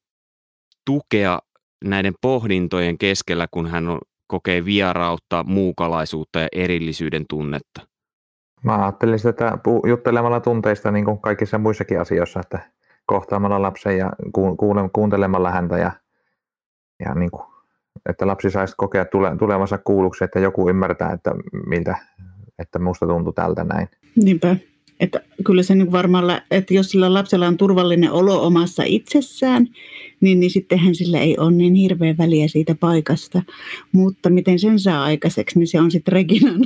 tukea näiden pohdintojen keskellä, kun hän on, kokee vierautta, muukalaisuutta ja erillisyyden tunnetta? Mä ajattelin sitä juttelemalla tunteista niin kuin kaikissa muissakin asioissa, että kohtaamalla lapsen ja kuuntelemalla häntä ja, ja niin kuin, että lapsi saisi kokea tule, tulevansa kuulluksi, että joku ymmärtää, että miltä, että musta tuntuu tältä näin. Niinpä. Että kyllä se niin varmaan, että jos sillä lapsella on turvallinen olo omassa itsessään, niin, niin sittenhän sillä ei ole niin hirveän väliä siitä paikasta. Mutta miten sen saa aikaiseksi, niin se on sitten Reginan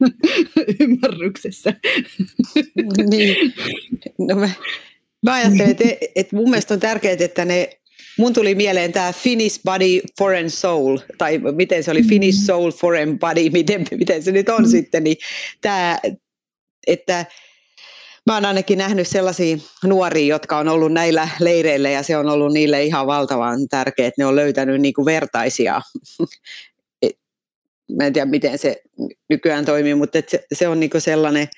ymmärryksessä. niin. No mä, mä ajattelen, että, että mun mielestä on tärkeää, että ne mun tuli mieleen tämä Finnish Body Foreign Soul, tai miten se oli, Finnish Soul Foreign Body, miten, miten se nyt on mm. sitten, niin tämä, että mä oon ainakin nähnyt sellaisia nuoria, jotka on ollut näillä leireillä ja se on ollut niille ihan valtavan tärkeää, että ne on löytänyt niin kuin vertaisia. Mä en tiedä, miten se nykyään toimii, mutta se, se on niin kuin sellainen.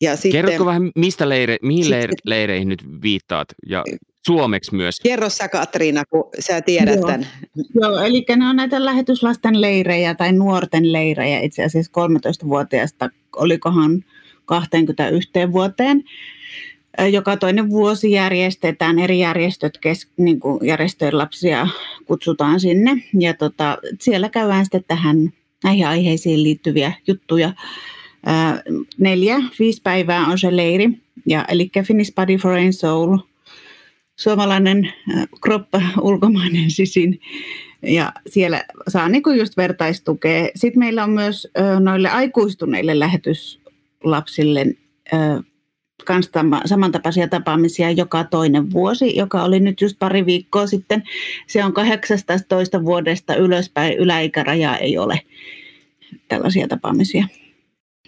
Ja sitten, Kerrotko vähän, mistä leire, mihin sitten, leireihin nyt viittaat ja suomeksi myös? Kerro sä Katriina, kun sä tiedät Joo. tämän. Joo, eli ne on näitä lähetyslasten leirejä tai nuorten leirejä itse asiassa 13-vuotiaasta, olikohan 21 vuoteen. Joka toinen vuosi järjestetään, eri järjestöt, kes, niin kuin järjestöjen lapsia kutsutaan sinne. Ja tota, siellä käydään sitten tähän näihin aiheisiin liittyviä juttuja. neljä, viisi päivää on se leiri. Ja, eli Finnish Body Foreign Soul, suomalainen kroppa, ulkomainen sisin. Ja siellä saa niin just vertaistukea. Sitten meillä on myös noille aikuistuneille lähetys, lapsille kans samantapaisia tapaamisia joka toinen vuosi, joka oli nyt just pari viikkoa sitten. Se on 18 vuodesta ylöspäin, yläikäraja ei ole tällaisia tapaamisia.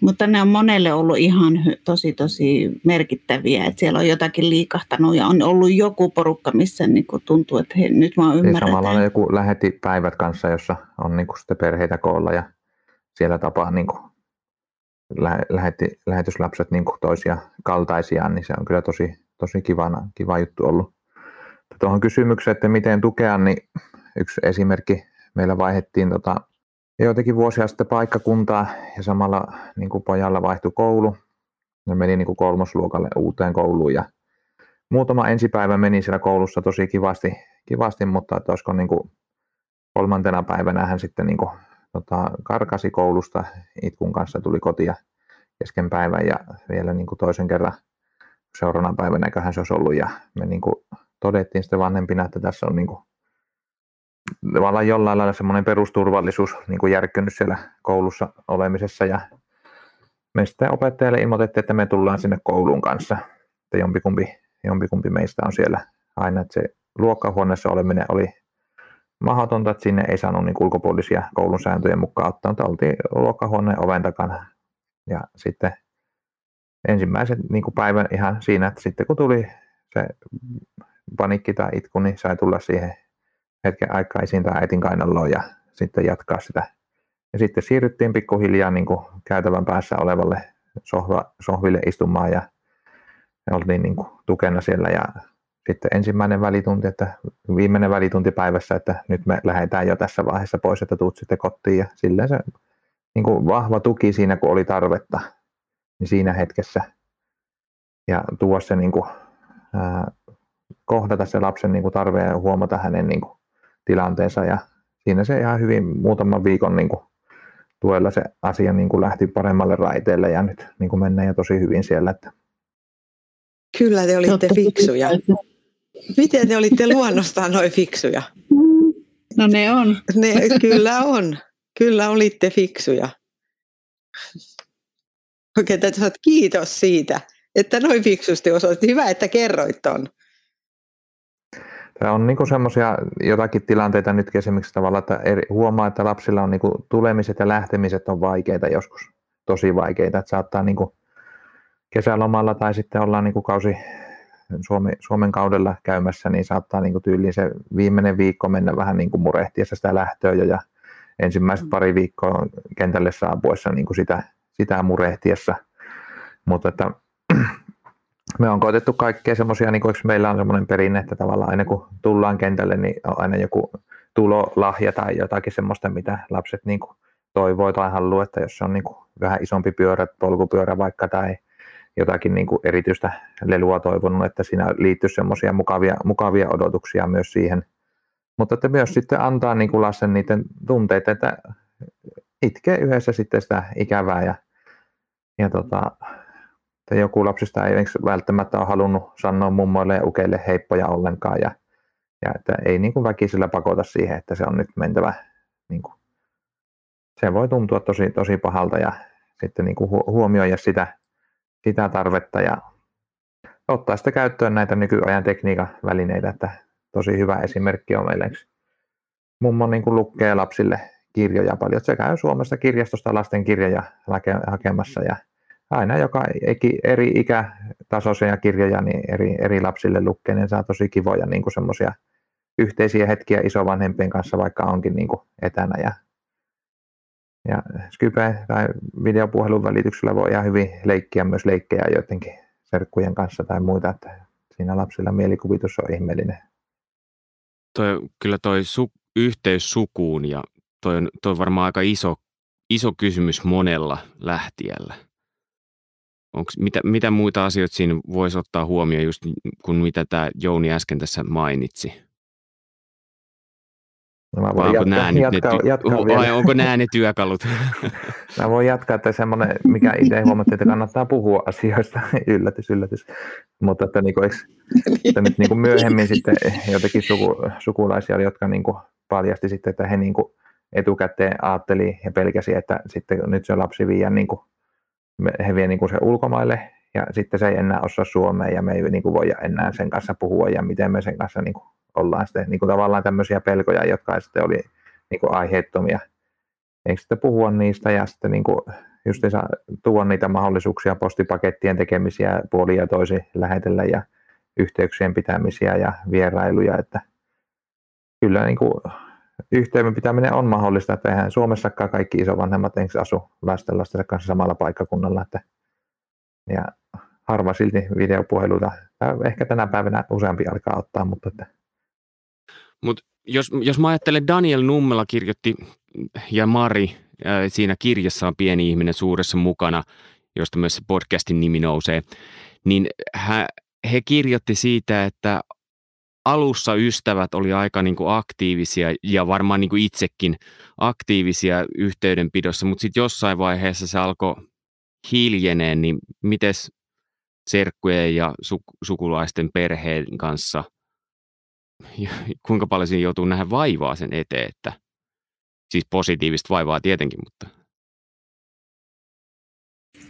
Mutta ne on monelle ollut ihan tosi tosi merkittäviä, että siellä on jotakin liikahtanut ja on ollut joku porukka, missä niin kuin tuntuu, että he, nyt mä ymmärrän. Samalla on joku lähetti päivät kanssa, jossa on niin sitten perheitä koolla ja siellä tapaa niin kuin lähetti, lähetyslapset niin toisia kaltaisiaan, niin se on kyllä tosi, tosi kivana, kiva juttu ollut. Tuohon kysymykseen, että miten tukea, niin yksi esimerkki, meillä vaihettiin tota, joitakin vuosia sitten paikkakuntaa ja samalla niin kuin pojalla vaihtui koulu. Ne meni niin kuin kolmosluokalle uuteen kouluun ja muutama ensipäivä meni siellä koulussa tosi kivasti, kivasti mutta että olisiko niin kuin kolmantena päivänä hän sitten niin kuin tota, karkasi koulusta itkun kanssa, tuli kotia kesken päivän ja vielä niin kuin toisen kerran seuraavana päivänä se olisi ollut. Ja me niin kuin todettiin sitten vanhempina, että tässä on niin kuin tavallaan jollain lailla semmoinen perusturvallisuus niin kuin järkkynyt siellä koulussa olemisessa. Ja me sitten opettajalle ilmoitettiin, että me tullaan sinne kouluun kanssa, että jompikumpi, jompikumpi meistä on siellä. Aina, että se luokkahuoneessa oleminen oli mahdotonta, että sinne ei saanut niin ulkopuolisia koulun sääntöjen mukaan ottaa, mutta oltiin luokkahuoneen oven takana. Ja sitten ensimmäisen niin kuin päivän ihan siinä, että sitten kun tuli se panikki tai itku, niin sai tulla siihen hetken aikaa esiin tai äitin kainaloon ja sitten jatkaa sitä. Ja sitten siirryttiin pikkuhiljaa niin kuin käytävän päässä olevalle sohva, sohville istumaan ja oltiin niin kuin tukena siellä ja sitten ensimmäinen välitunti, että viimeinen välitunti päivässä, että nyt me lähdetään jo tässä vaiheessa pois, että tuut sitten kotiin ja silleen se niin kuin vahva tuki siinä, kun oli tarvetta, niin siinä hetkessä ja tuoda se niin kuin, ää, kohdata se lapsen niin kuin tarve ja huomata hänen niin kuin, tilanteensa ja siinä se ihan hyvin muutaman viikon niin kuin, tuella se asia niin kuin lähti paremmalle raiteelle ja nyt niin kuin mennään jo tosi hyvin siellä. Että. Kyllä te olitte fiksuja. Miten te olitte luonnostaan noin fiksuja? No ne on. Ne, kyllä on. kyllä olitte fiksuja. Oikein täytyy sanoa, kiitos siitä, että noin fiksusti osoitti. Hyvä, että kerroit ton. Tämä on niin semmoisia jotakin tilanteita nyt esimerkiksi tavalla, että eri, huomaa, että lapsilla on niin tulemiset ja lähtemiset on vaikeita joskus, tosi vaikeita, että saattaa niin kesälomalla tai sitten ollaan niin kausi Suomen, Suomen kaudella käymässä, niin saattaa niin tyyliin se viimeinen viikko mennä vähän niin kuin murehtiessa sitä lähtöä jo ja ensimmäiset mm. pari viikkoa kentälle saapuessa niin kuin sitä, sitä murehtiessa. Mutta että me on koetettu kaikkea semmoisia, niin kuin meillä on semmoinen perinne, että tavallaan aina kun tullaan kentälle, niin on aina joku tulolahja tai jotakin semmoista, mitä lapset niin kuin toivoo tai haluaa, että jos se on niin kuin vähän isompi pyörä, polkupyörä vaikka tai jotakin niin kuin erityistä lelua toivonut, että siinä liittyy semmoisia mukavia, mukavia odotuksia myös siihen. Mutta että myös sitten antaa niin kuin lasten niiden tunteita, että itkee yhdessä sitten sitä ikävää ja, ja tota, että joku lapsista ei välttämättä ole halunnut sanoa mummoille ja ukeille heippoja ollenkaan ja, ja että ei niin kuin väkisellä pakota siihen, että se on nyt mentävä. Niin kuin, se voi tuntua tosi, tosi pahalta ja sitten niin kuin huomioida sitä, sitä tarvetta ja ottaa sitä käyttöön näitä nykyajan tekniikan välineitä, että tosi hyvä esimerkki on meille. Mummo niin kuin lukee lapsille kirjoja paljon. Se käy Suomesta kirjastosta lasten kirjoja hakemassa ja aina joka eri ikätasoisia kirjoja niin eri, eri lapsille lukee, niin saa tosi kivoja niin semmoisia yhteisiä hetkiä isovanhempien kanssa, vaikka onkin niin kuin etänä. Ja, ja Skype tai videopuhelun välityksellä voi ihan hyvin leikkiä myös leikkejä joidenkin serkkujen kanssa tai muita, että siinä lapsilla mielikuvitus on ihmeellinen. Toi, kyllä toi su, yhteys sukuun ja toi on, toi on varmaan aika iso, iso kysymys monella lähtijällä Onks, mitä, mitä muita asioita siinä voisi ottaa huomioon, just kun mitä tämä Jouni äsken tässä mainitsi? No mä voin jatkaa, nämä jatkaa, ne ty- jatkaa vielä. Vai onko nämä ne työkalut? mä voin jatkaa, että semmoinen, mikä itse huomattiin, että kannattaa puhua asioista, yllätys, yllätys. Mutta että, niin kuin, eikö, että nyt niin kuin myöhemmin sitten jotenkin suku, sukulaisia jotka niin kuin paljasti sitten, että he niin kuin etukäteen ajatteli ja pelkäsi, että sitten nyt se lapsi viiää niin kuin he vie niin kuin se ulkomaille ja sitten se ei enää osaa suomea ja me ei niin kuin voi enää sen kanssa puhua ja miten me sen kanssa niin kuin ollaan sitten niin kuin tavallaan tämmöisiä pelkoja, jotka sitten oli niin kuin aiheettomia. Eikö sitten puhua niistä ja sitten niin kuin tuoda niitä mahdollisuuksia postipakettien tekemisiä puoli ja toisi lähetellä ja yhteyksien pitämisiä ja vierailuja, että kyllä niin kuin yhteyden pitäminen on mahdollista, että eihän Suomessakaan kaikki isovanhemmat enkö asu lasten lastensa kanssa samalla paikkakunnalla. Että, ja harva silti videopuheluita, ehkä tänä päivänä useampi alkaa ottaa, mutta että. Mut jos, jos mä ajattelen, Daniel Nummela kirjoitti ja Mari äh, siinä kirjassa on pieni ihminen suuressa mukana, josta myös podcastin nimi nousee, niin he, he kirjoitti siitä, että alussa ystävät oli aika niin kuin aktiivisia ja varmaan niin kuin itsekin aktiivisia yhteydenpidossa, mutta sitten jossain vaiheessa se alkoi hiljeneen, niin miten serkkujen ja su- sukulaisten perheen kanssa, kuinka paljon siinä joutuu nähdä vaivaa sen eteen, että siis positiivista vaivaa tietenkin, mutta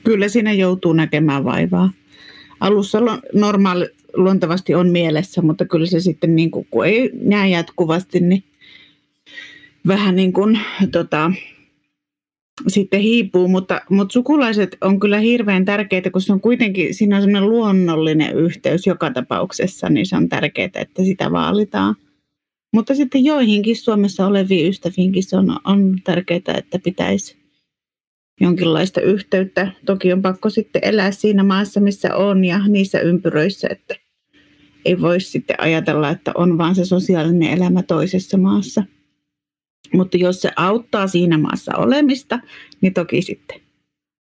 Kyllä siinä joutuu näkemään vaivaa. Alussa normaali, luontevasti on mielessä, mutta kyllä se sitten, niin kuin, kun ei näe jatkuvasti, niin vähän niin kuin, tota, sitten hiipuu, mutta, mutta sukulaiset on kyllä hirveän tärkeitä, kun se on kuitenkin, siinä on semmoinen luonnollinen yhteys joka tapauksessa, niin se on tärkeää, että sitä vaalitaan. Mutta sitten joihinkin Suomessa oleviin ystäviinkin se on, on tärkeää, että pitäisi jonkinlaista yhteyttä. Toki on pakko sitten elää siinä maassa, missä on ja niissä ympyröissä, että ei voi sitten ajatella, että on vaan se sosiaalinen elämä toisessa maassa. Mutta jos se auttaa siinä maassa olemista, niin toki sitten.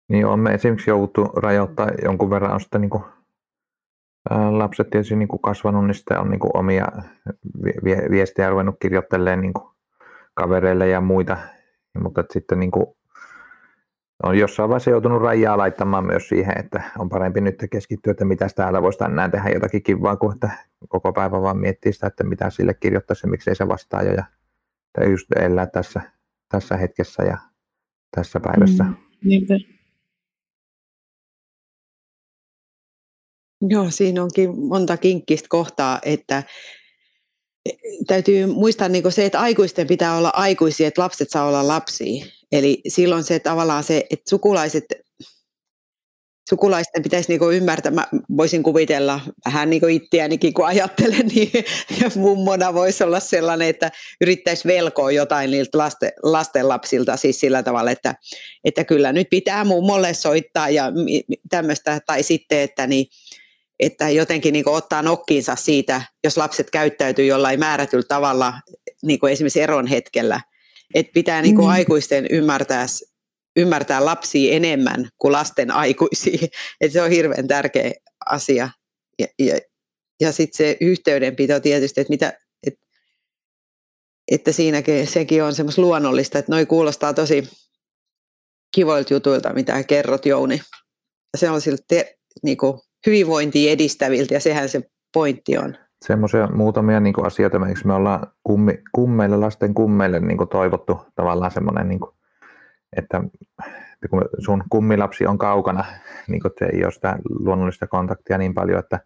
Niin on me esimerkiksi joutu rajoittaa jonkun verran on sitten niin kuin, ää, lapset tietysti niin kuin kasvanut, niin sitten on niin kuin omia viestejä ruvennut kirjoittelemaan niin kuin kavereille ja muita. Mutta sitten niin kuin on jossain vaiheessa joutunut rajaa laittamaan myös siihen, että on parempi nyt keskittyä, että mitä täällä voisi tänään tehdä jotakin kivaa, kuin että koko päivä vaan miettii sitä, että mitä sille kirjoittaisi ja miksei se vastaa jo ja just elää tässä tässä hetkessä ja tässä päivässä. Mm, niinpä. Joo, siinä onkin monta kinkkistä kohtaa, että täytyy muistaa niin se, että aikuisten pitää olla aikuisia, että lapset saa olla lapsia. Eli silloin se tavallaan se, että sukulaiset sukulaisten pitäisi niinku ymmärtää, mä voisin kuvitella vähän niin kuin itseänikin kun ajattelen, niin ja mummona voisi olla sellainen, että yrittäisi velkoa jotain niiltä lasten, lastenlapsilta siis sillä tavalla, että, että kyllä nyt pitää mummolle soittaa ja tämmöistä, tai sitten, että niin, että jotenkin niin ottaa nokkiinsa siitä, jos lapset käyttäytyy jollain määrätyllä tavalla, niin esimerkiksi eron hetkellä. Että pitää niin mm. aikuisten ymmärtää, ymmärtää lapsia enemmän kuin lasten aikuisia. Että se on hirveän tärkeä asia. Ja, ja, ja sitten se yhteydenpito tietysti, että, mitä, et, että siinäkin sekin on semmoista luonnollista, että noi kuulostaa tosi kivoilta jutuilta, mitä kerrot Jouni. Se on silti niin kuin, hyvinvointia edistäviltä ja sehän se pointti on. Semmoisia muutamia niin kuin asioita, miksi me ollaan kummi, kummeille, lasten kummeille niin kuin toivottu tavallaan semmoinen, niin kuin, että kun sun kummilapsi on kaukana, niin kuin, että ei ole sitä luonnollista kontaktia niin paljon, että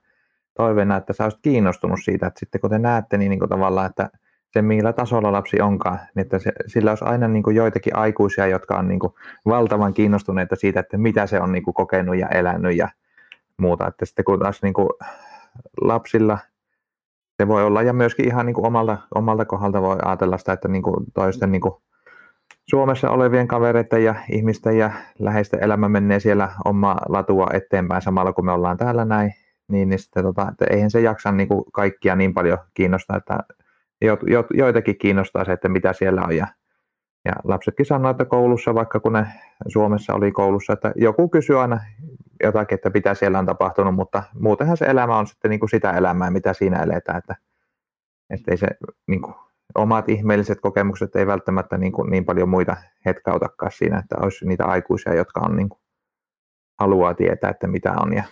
toiveena, että sä olisit kiinnostunut siitä, että sitten kun te näette, niin, niin tavallaan, että se millä tasolla lapsi onkaan, niin että se, sillä olisi aina niin joitakin aikuisia, jotka on niin valtavan kiinnostuneita siitä, että mitä se on niin kokenut ja elänyt ja muuta. Että sitten kun taas niin lapsilla se voi olla, ja myöskin ihan niin omalta, omalta kohdalta voi ajatella sitä, että niin toisten niin Suomessa olevien kavereiden ja ihmisten ja läheisten elämä menee siellä oma latua eteenpäin samalla kun me ollaan täällä näin, niin, niin sitten, tota, että eihän se jaksa niin kuin kaikkia niin paljon kiinnostaa, että jo, jo, joitakin kiinnostaa se, että mitä siellä on. Ja ja lapsetkin sanoo, että koulussa, vaikka kun ne Suomessa oli koulussa, että joku kysyy aina jotakin, että mitä siellä on tapahtunut, mutta muutenhan se elämä on sitten niin kuin sitä elämää, mitä siinä eletään, että, että ei se niin kuin, omat ihmeelliset kokemukset ei välttämättä niin, kuin, niin paljon muita hetkautakaan siinä, että olisi niitä aikuisia, jotka on niin kuin, haluaa tietää, että mitä on. Ja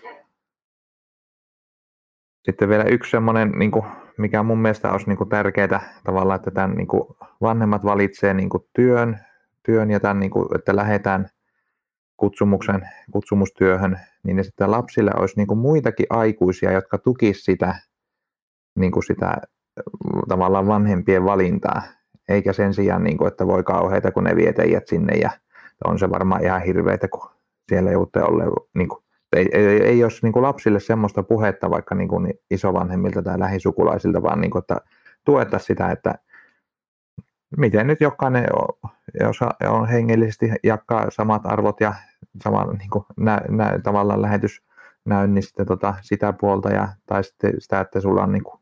sitten vielä yksi semmoinen, niin kuin, mikä mun mielestä olisi niin kuin tärkeää tavallaan, että tämän niin kuin, vanhemmat valitsee niin kuin, työn, työn ja tämän, niin kuin, että lähdetään kutsumuksen, kutsumustyöhön, niin sitten lapsille olisi niin kuin muitakin aikuisia, jotka tukisivat sitä, niin kuin sitä tavallaan vanhempien valintaa, eikä sen sijaan, niin kuin, että voi kauheita, kun ne vie teidät sinne ja on se varmaan ihan hirveitä, kun siellä joutuu olla niin kuin, ei, ei, ei olisi niin kuin lapsille semmoista puhetta vaikka niin kuin isovanhemmilta tai lähisukulaisilta, vaan niin kuin, että tueta sitä, että miten nyt jokainen, jos on hengellisesti jakaa samat arvot ja sama niin kuin nä, nä, tavallaan lähetys näyn, niin sitten tota, sitä puolta ja, tai sitten sitä, että sulla on niin kuin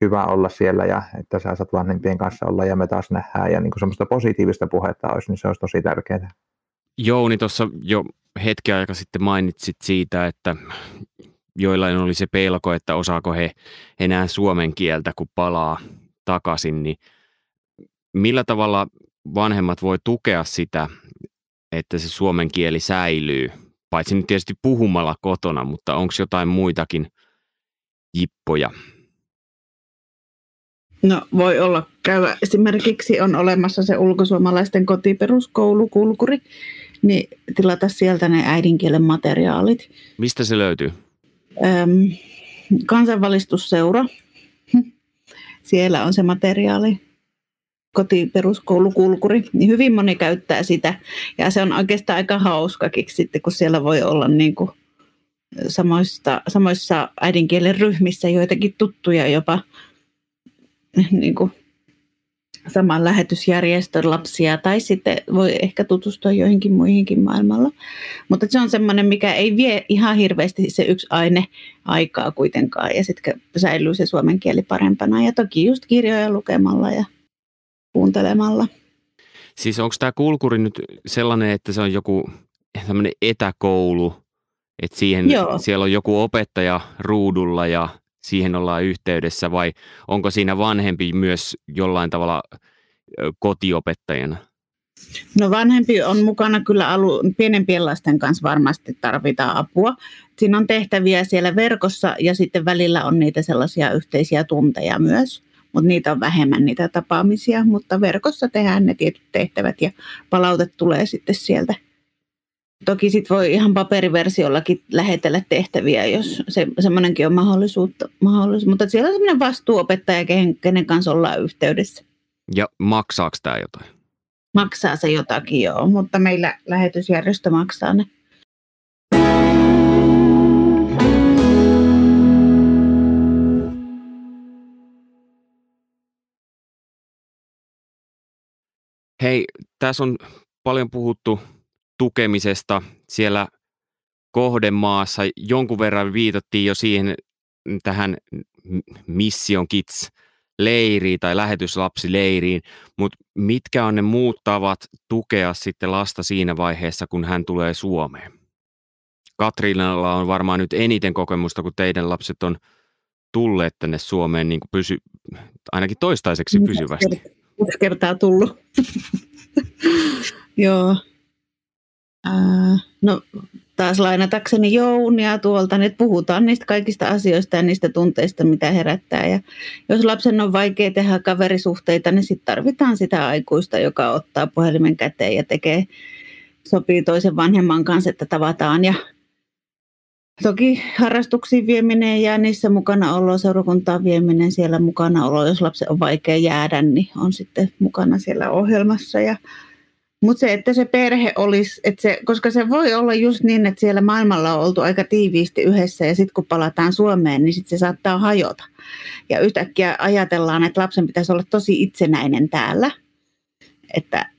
hyvä olla siellä ja että sä saat vanhempien kanssa olla ja me taas nähdään ja niin kuin semmoista positiivista puhetta olisi, niin se olisi tosi tärkeää. Jouni tuossa jo hetki aika sitten mainitsit siitä, että joillain oli se pelko, että osaako he enää suomen kieltä, kun palaa takaisin, niin millä tavalla vanhemmat voi tukea sitä, että se suomen kieli säilyy, paitsi nyt tietysti puhumalla kotona, mutta onko jotain muitakin jippoja? No voi olla käydä. Esimerkiksi on olemassa se ulkosuomalaisten kotiperuskoulu Kulkuri, niin tilata sieltä ne äidinkielen materiaalit. Mistä se löytyy? Öm, kansanvalistusseura. Siellä on se materiaali kotiperuskoulukulkuri, niin hyvin moni käyttää sitä. Ja se on oikeastaan aika hauskakin sitten, kun siellä voi olla niin kuin samoista, samoissa äidinkielen ryhmissä joitakin tuttuja jopa niin kuin saman lähetysjärjestön lapsia tai sitten voi ehkä tutustua joihinkin muihinkin maailmalla. Mutta se on semmoinen, mikä ei vie ihan hirveästi se yksi aine aikaa kuitenkaan ja sitten säilyy se suomen kieli parempana ja toki just kirjoja lukemalla ja kuuntelemalla. Siis onko tämä kulkuri nyt sellainen, että se on joku tämmöinen etäkoulu, että siihen, Joo. siellä on joku opettaja ruudulla ja siihen ollaan yhteydessä vai onko siinä vanhempi myös jollain tavalla kotiopettajana? No vanhempi on mukana kyllä alu, pienempien lasten kanssa varmasti tarvitaan apua. Siinä on tehtäviä siellä verkossa ja sitten välillä on niitä sellaisia yhteisiä tunteja myös. mutta niitä on vähemmän niitä tapaamisia, mutta verkossa tehdään ne tietyt tehtävät ja palaute tulee sitten sieltä. Toki sit voi ihan paperiversiollakin lähetellä tehtäviä, jos se, semmoinenkin on mahdollisuutta, mahdollisuus. mutta siellä on semmoinen vastuuopettaja, kenen, kenen kanssa ollaan yhteydessä. Ja maksaako tämä jotain? Maksaa se jotakin joo, mutta meillä lähetysjärjestö maksaa ne. Hei, tässä on paljon puhuttu tukemisesta siellä kohdemaassa. Jonkun verran viitattiin jo siihen tähän Mission Kids leiriin tai lähetyslapsileiriin, mutta mitkä on ne muut tavat tukea sitten lasta siinä vaiheessa, kun hän tulee Suomeen? Katriinalla on varmaan nyt eniten kokemusta, kun teidän lapset on tulleet tänne Suomeen niin kuin pysy, ainakin toistaiseksi pysyvästi. Kertaa tullut. Joo. Äh, no taas lainatakseni Jounia tuolta, niin puhutaan niistä kaikista asioista ja niistä tunteista, mitä herättää. Ja jos lapsen on vaikea tehdä kaverisuhteita, niin sitten tarvitaan sitä aikuista, joka ottaa puhelimen käteen ja tekee, sopii toisen vanhemman kanssa, että tavataan ja Toki harrastuksiin vieminen ja niissä mukana olo, seurakuntaan vieminen siellä mukana olo, jos lapsi on vaikea jäädä, niin on sitten mukana siellä ohjelmassa. Ja, mutta se, että se perhe olisi, että se, koska se voi olla just niin, että siellä maailmalla on oltu aika tiiviisti yhdessä ja sitten kun palataan Suomeen, niin sitten se saattaa hajota. Ja yhtäkkiä ajatellaan, että lapsen pitäisi olla tosi itsenäinen täällä. Että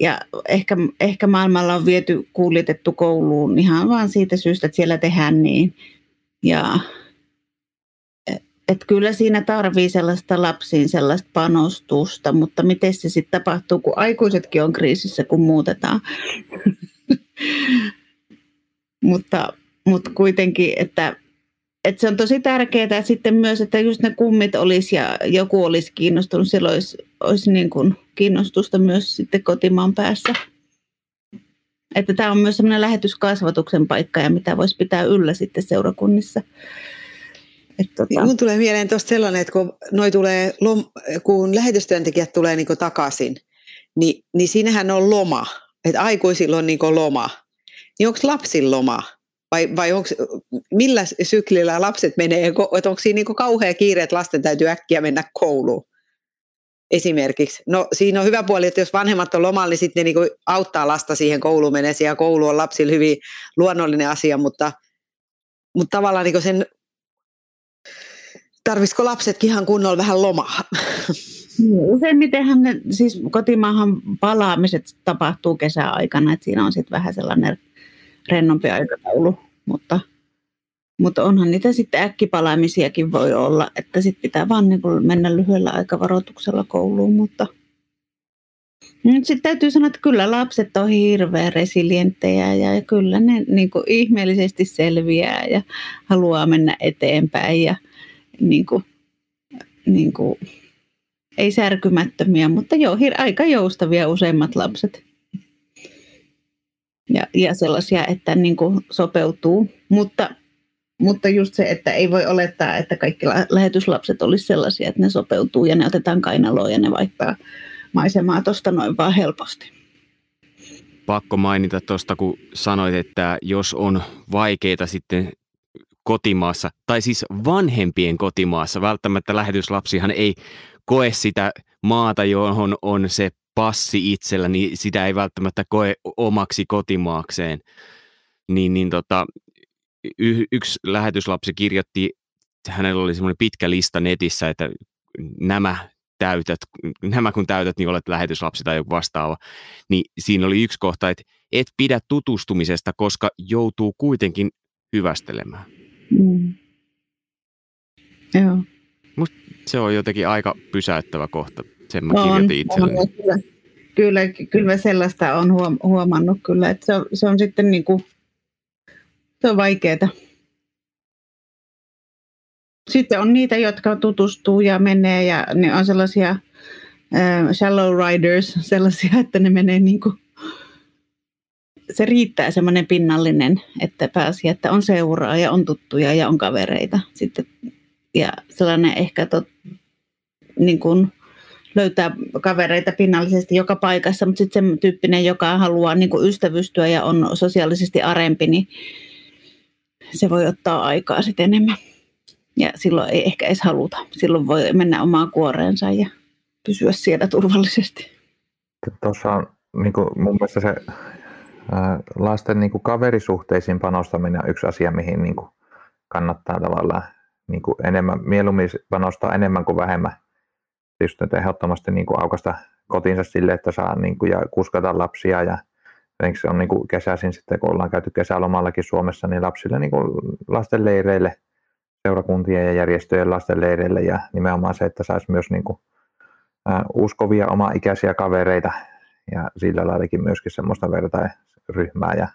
ja ehkä, ehkä maailmalla on viety kuljetettu kouluun ihan vaan siitä syystä, että siellä tehdään niin. Ja että kyllä siinä tarvii sellaista lapsiin sellaista panostusta, mutta miten se sitten tapahtuu, kun aikuisetkin on kriisissä, kun muutetaan. mutta, mutta kuitenkin, että et se on tosi tärkeää sitten myös, että just ne kummit olisi ja joku olisi kiinnostunut, silloin olisi, olisi niin kuin kiinnostusta myös sitten kotimaan päässä. Että tämä on myös sellainen lähetyskasvatuksen paikka ja mitä voisi pitää yllä sitten seurakunnissa. Että tota... Niin, mun tulee mieleen tuosta sellainen, että kun, noi tulee, kun lähetystyöntekijät tulee niin takaisin, niin, niin siinähän on loma. Että aikuisilla on niin loma. Niin onko lapsilla loma? Vai, vai onko, millä syklillä lapset menee, että onko siinä niin kauhea kiire, että lasten täytyy äkkiä mennä kouluun? Esimerkiksi. No siinä on hyvä puoli, että jos vanhemmat on lomalla, niin sitten ne niin auttaa lasta siihen kouluun meneseen ja koulu on lapsille hyvin luonnollinen asia, mutta, mutta tavallaan niin sen, tarvisiko lapsetkin ihan kunnolla vähän lomaa? Useimmitenhän ne, siis kotimaahan palaamiset tapahtuu kesäaikana, että siinä on sitten vähän sellainen rennompi aikataulu, mutta, mutta onhan niitä sitten äkkipalaamisiakin voi olla, että sitten pitää vaan niin kuin mennä lyhyellä aikavaroituksella kouluun, mutta nyt sitten täytyy sanoa, että kyllä lapset on hirveän resilienttejä ja kyllä ne niin kuin ihmeellisesti selviää ja haluaa mennä eteenpäin ja niin kuin, niin kuin, ei särkymättömiä, mutta joo, aika joustavia useimmat lapset ja, ja sellaisia, että niin kuin sopeutuu. Mutta, mutta just se, että ei voi olettaa, että kaikki lähetyslapset olisi sellaisia, että ne sopeutuu ja ne otetaan kainaloon ja ne vaihtaa maisemaa tuosta noin vaan helposti. Pakko mainita tuosta, kun sanoit, että jos on vaikeita sitten kotimaassa, tai siis vanhempien kotimaassa, välttämättä lähetyslapsihan ei koe sitä maata, johon on se passi itsellä, niin sitä ei välttämättä koe omaksi kotimaakseen. Niin, niin tota, y- yksi lähetyslapsi kirjoitti, hänellä oli semmoinen pitkä lista netissä, että nämä täytät, nämä kun täytät, niin olet lähetyslapsi tai joku vastaava. Niin siinä oli yksi kohta, että et pidä tutustumisesta, koska joutuu kuitenkin hyvästelemään. Mm. Joo. Must se on jotenkin aika pysäyttävä kohta. Sen mä kirjoitin itselleni. On, kyllä, kyllä, kyllä sellaista on huomannut kyllä, että se on, se on sitten niin kuin, se on vaikeaa. Sitten on niitä, jotka tutustuu ja menee ja ne on sellaisia uh, shallow riders, sellaisia, että ne menee niin kuin, se riittää semmoinen pinnallinen, että pääsi, että on seuraa ja on tuttuja ja on kavereita. Sitten, ja sellainen ehkä tot, niin kuin löytää kavereita pinnallisesti joka paikassa, mutta sitten se tyyppinen, joka haluaa niin kuin ystävystyä ja on sosiaalisesti arempi, niin se voi ottaa aikaa sitten enemmän. Ja silloin ei ehkä edes haluta. Silloin voi mennä omaan kuoreensa ja pysyä siellä turvallisesti. Tuossa on niin kuin, mun mielestä se lasten niin kuin kaverisuhteisiin panostaminen on yksi asia, mihin niin kuin, kannattaa tavallaan niin kuin enemmän, mieluummin panostaa enemmän kuin vähemmän. Just nyt ehdottomasti niin kuin aukasta kotinsa sille, että saa niin kuin, ja kuskata lapsia ja se on niin kuin kesäisin sitten, kun ollaan käyty kesälomallakin Suomessa, niin lapsille niin kuin lasten leireille, seurakuntien ja järjestöjen lasten leireille ja nimenomaan se, että saisi myös niin kuin, ä, uskovia oma-ikäisiä kavereita ja sillä laillakin myöskin semmoista vertairyhmää ja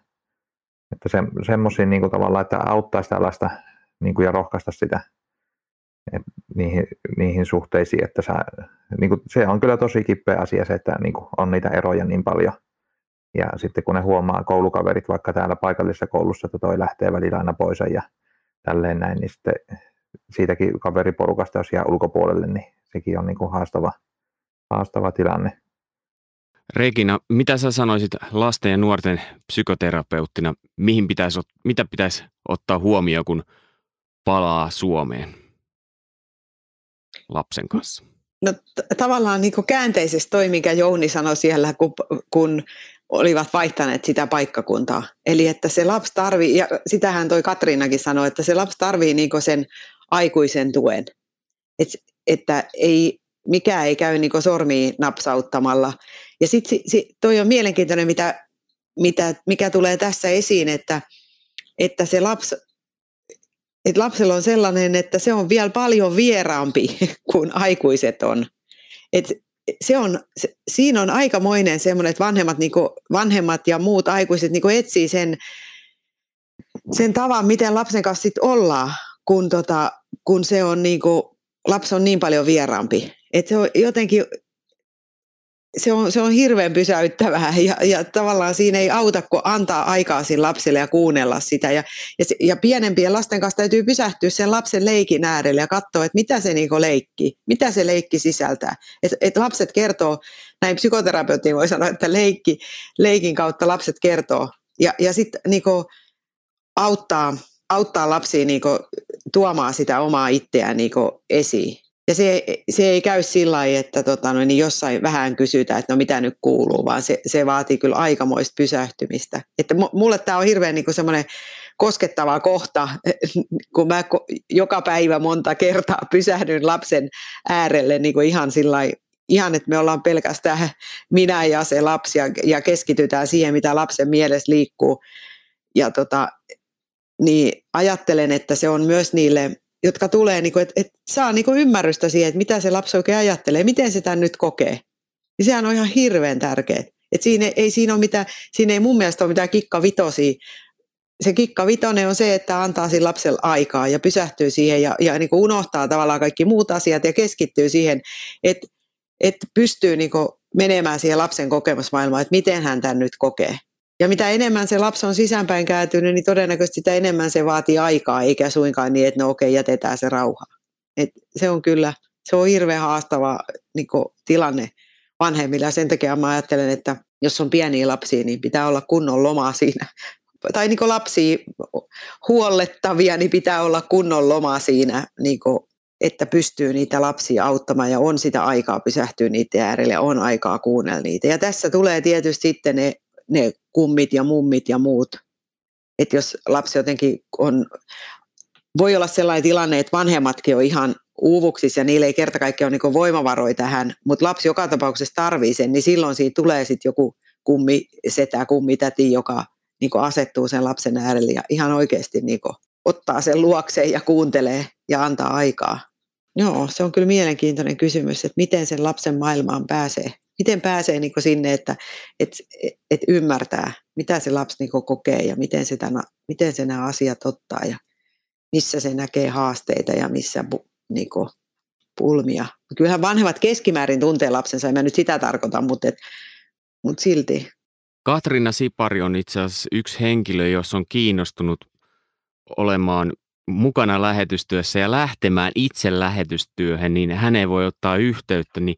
että se, semmoisia niin tavallaan, että auttaa sitä lasta niin kuin, ja rohkaista sitä et, niihin, niihin suhteisiin, että sä, niin kuin, se on kyllä tosi kipeä asia se, että niin kuin, on niitä eroja niin paljon. Ja sitten kun ne huomaa koulukaverit vaikka täällä paikallisessa koulussa, että toi lähtee välillä aina pois ja tälleen näin, niin sitten siitäkin kaveriporukasta, jos jää ulkopuolelle, niin sekin on niin kuin haastava, haastava tilanne. Regina, mitä sä sanoisit lasten ja nuorten psykoterapeuttina, mihin pitäisi, mitä pitäisi ottaa huomioon, kun palaa Suomeen lapsen kanssa? No t- tavallaan niin käänteisesti toi, mikä Jouni sanoi siellä, kun, kun olivat vaihtaneet sitä paikkakuntaa. Eli että se lapsi tarvii, ja sitähän toi Katriinakin sanoi, että se lapsi tarvii niin sen aikuisen tuen. Et, että ei, mikä ei käy niin sormiin napsauttamalla. Ja sitten si, toi on mielenkiintoinen, mitä, mitä, mikä tulee tässä esiin, että, että se lapsi että lapsella on sellainen, että se on vielä paljon vieraampi kuin aikuiset on. Et se on, se, siinä on aikamoinen semmoinen, että vanhemmat, niin vanhemmat ja muut aikuiset niin etsii sen, sen tavan, miten lapsen kanssa sit ollaan, kun, tota, kun se on niin kuin, lapsi on niin paljon vieraampi. Et se on jotenkin se on, se on hirveän pysäyttävää ja, ja tavallaan siinä ei auta, kun antaa aikaa sille lapselle ja kuunnella sitä. Ja, ja, ja pienempien lasten kanssa täytyy pysähtyä sen lapsen leikin äärelle ja katsoa, että mitä se niinku leikki, mitä se leikki sisältää. Et, et lapset kertoo, näin psykoterapeutti voi sanoa, että leikki, leikin kautta lapset kertoo. Ja, ja sitten niinku auttaa, auttaa lapsia niinku tuomaan sitä omaa itseään niinku esiin. Ja se, se ei käy sillä lailla, että tota, no, niin jossain vähän kysytään, että no mitä nyt kuuluu, vaan se, se vaatii kyllä aikamoista pysähtymistä. Että mulle tämä on hirveän niin semmoinen koskettava kohta, kun mä joka päivä monta kertaa pysähdyn lapsen äärelle niin kuin ihan sillä ihan, että me ollaan pelkästään minä ja se lapsi ja, ja keskitytään siihen, mitä lapsen mielessä liikkuu. Ja tota, niin ajattelen, että se on myös niille jotka tulee, niin kuin, että, että saa niin kuin ymmärrystä siihen, että mitä se lapsi oikein ajattelee, miten se tämän nyt kokee. Niin sehän on ihan hirveän tärkeää. Että siinä ei, siinä, ole mitään, siinä ei mun mielestä ole mitään kikkavitosia. Se kikkavitonen on se, että antaa sille lapselle aikaa ja pysähtyy siihen ja, ja niin kuin unohtaa tavallaan kaikki muut asiat ja keskittyy siihen, että, että pystyy niin kuin menemään siihen lapsen kokemusmaailmaan, että miten hän tämän nyt kokee. Ja mitä enemmän se lapsi on sisäänpäin kääntynyt, niin todennäköisesti sitä enemmän se vaatii aikaa, eikä suinkaan niin, että no okei, jätetään se rauha. Et se on kyllä, se on hirveän haastava niin tilanne vanhemmilla. Sen takia mä ajattelen, että jos on pieniä lapsia, niin pitää olla kunnon lomaa siinä. Tai niin lapsia huollettavia, niin pitää olla kunnon lomaa siinä, niin kuin, että pystyy niitä lapsia auttamaan ja on sitä aikaa pysähtyä niiden äärelle on aikaa kuunnella niitä. Ja tässä tulee tietysti sitten ne ne kummit ja mummit ja muut. Että jos lapsi jotenkin on, voi olla sellainen tilanne, että vanhemmatkin on ihan uuvuksissa ja niillä ei kerta kaikkiaan ole niin voimavaroja tähän, mutta lapsi joka tapauksessa tarvii sen, niin silloin siitä tulee sitten joku kummi, setä, kummitäti, joka niin asettuu sen lapsen äärelle ja ihan oikeasti niin ottaa sen luokseen ja kuuntelee ja antaa aikaa. Joo, se on kyllä mielenkiintoinen kysymys, että miten sen lapsen maailmaan pääsee miten pääsee niin sinne, että et, et ymmärtää, mitä se lapsi niin kokee ja miten se, tämän, miten se nämä asiat ottaa ja missä se näkee haasteita ja missä niin kuin, pulmia. Kyllähän vanhemmat keskimäärin tuntee lapsensa, en mä nyt sitä tarkoita, mutta, et, mutta silti. Katrina Sipari on itse asiassa yksi henkilö, jos on kiinnostunut olemaan mukana lähetystyössä ja lähtemään itse lähetystyöhön, niin häneen voi ottaa yhteyttä. Niin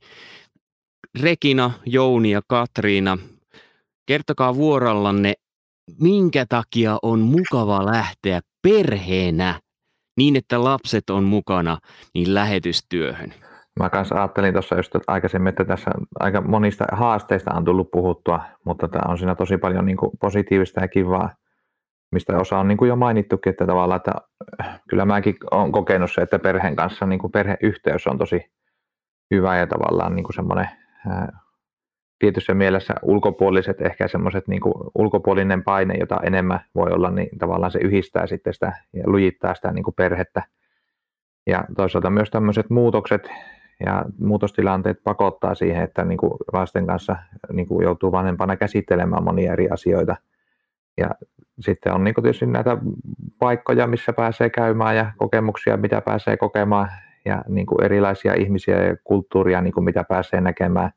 Rekina, Jouni ja Katriina, kertokaa vuorollanne, minkä takia on mukava lähteä perheenä niin, että lapset on mukana niin lähetystyöhön? Mä kanssa ajattelin tuossa just aikaisemmin, että tässä aika monista haasteista on tullut puhuttua, mutta tämä on siinä tosi paljon niin kuin positiivista ja kivaa, mistä osa on niin kuin jo mainittukin, että tavallaan, että kyllä mäkin olen kokenut se, että perheen kanssa niin kuin perheyhteys on tosi hyvä ja tavallaan niin kuin semmoinen tietyssä mielessä ulkopuoliset, ehkä semmoiset niin ulkopuolinen paine, jota enemmän voi olla, niin tavallaan se yhdistää sitten sitä ja lujittaa sitä niin kuin perhettä. Ja toisaalta myös tämmöiset muutokset ja muutostilanteet pakottaa siihen, että niin kuin lasten kanssa niin kuin joutuu vanhempana käsittelemään monia eri asioita. Ja sitten on niin kuin tietysti näitä paikkoja, missä pääsee käymään ja kokemuksia, mitä pääsee kokemaan ja niin kuin erilaisia ihmisiä ja kulttuuria, niin kuin mitä pääsee näkemään.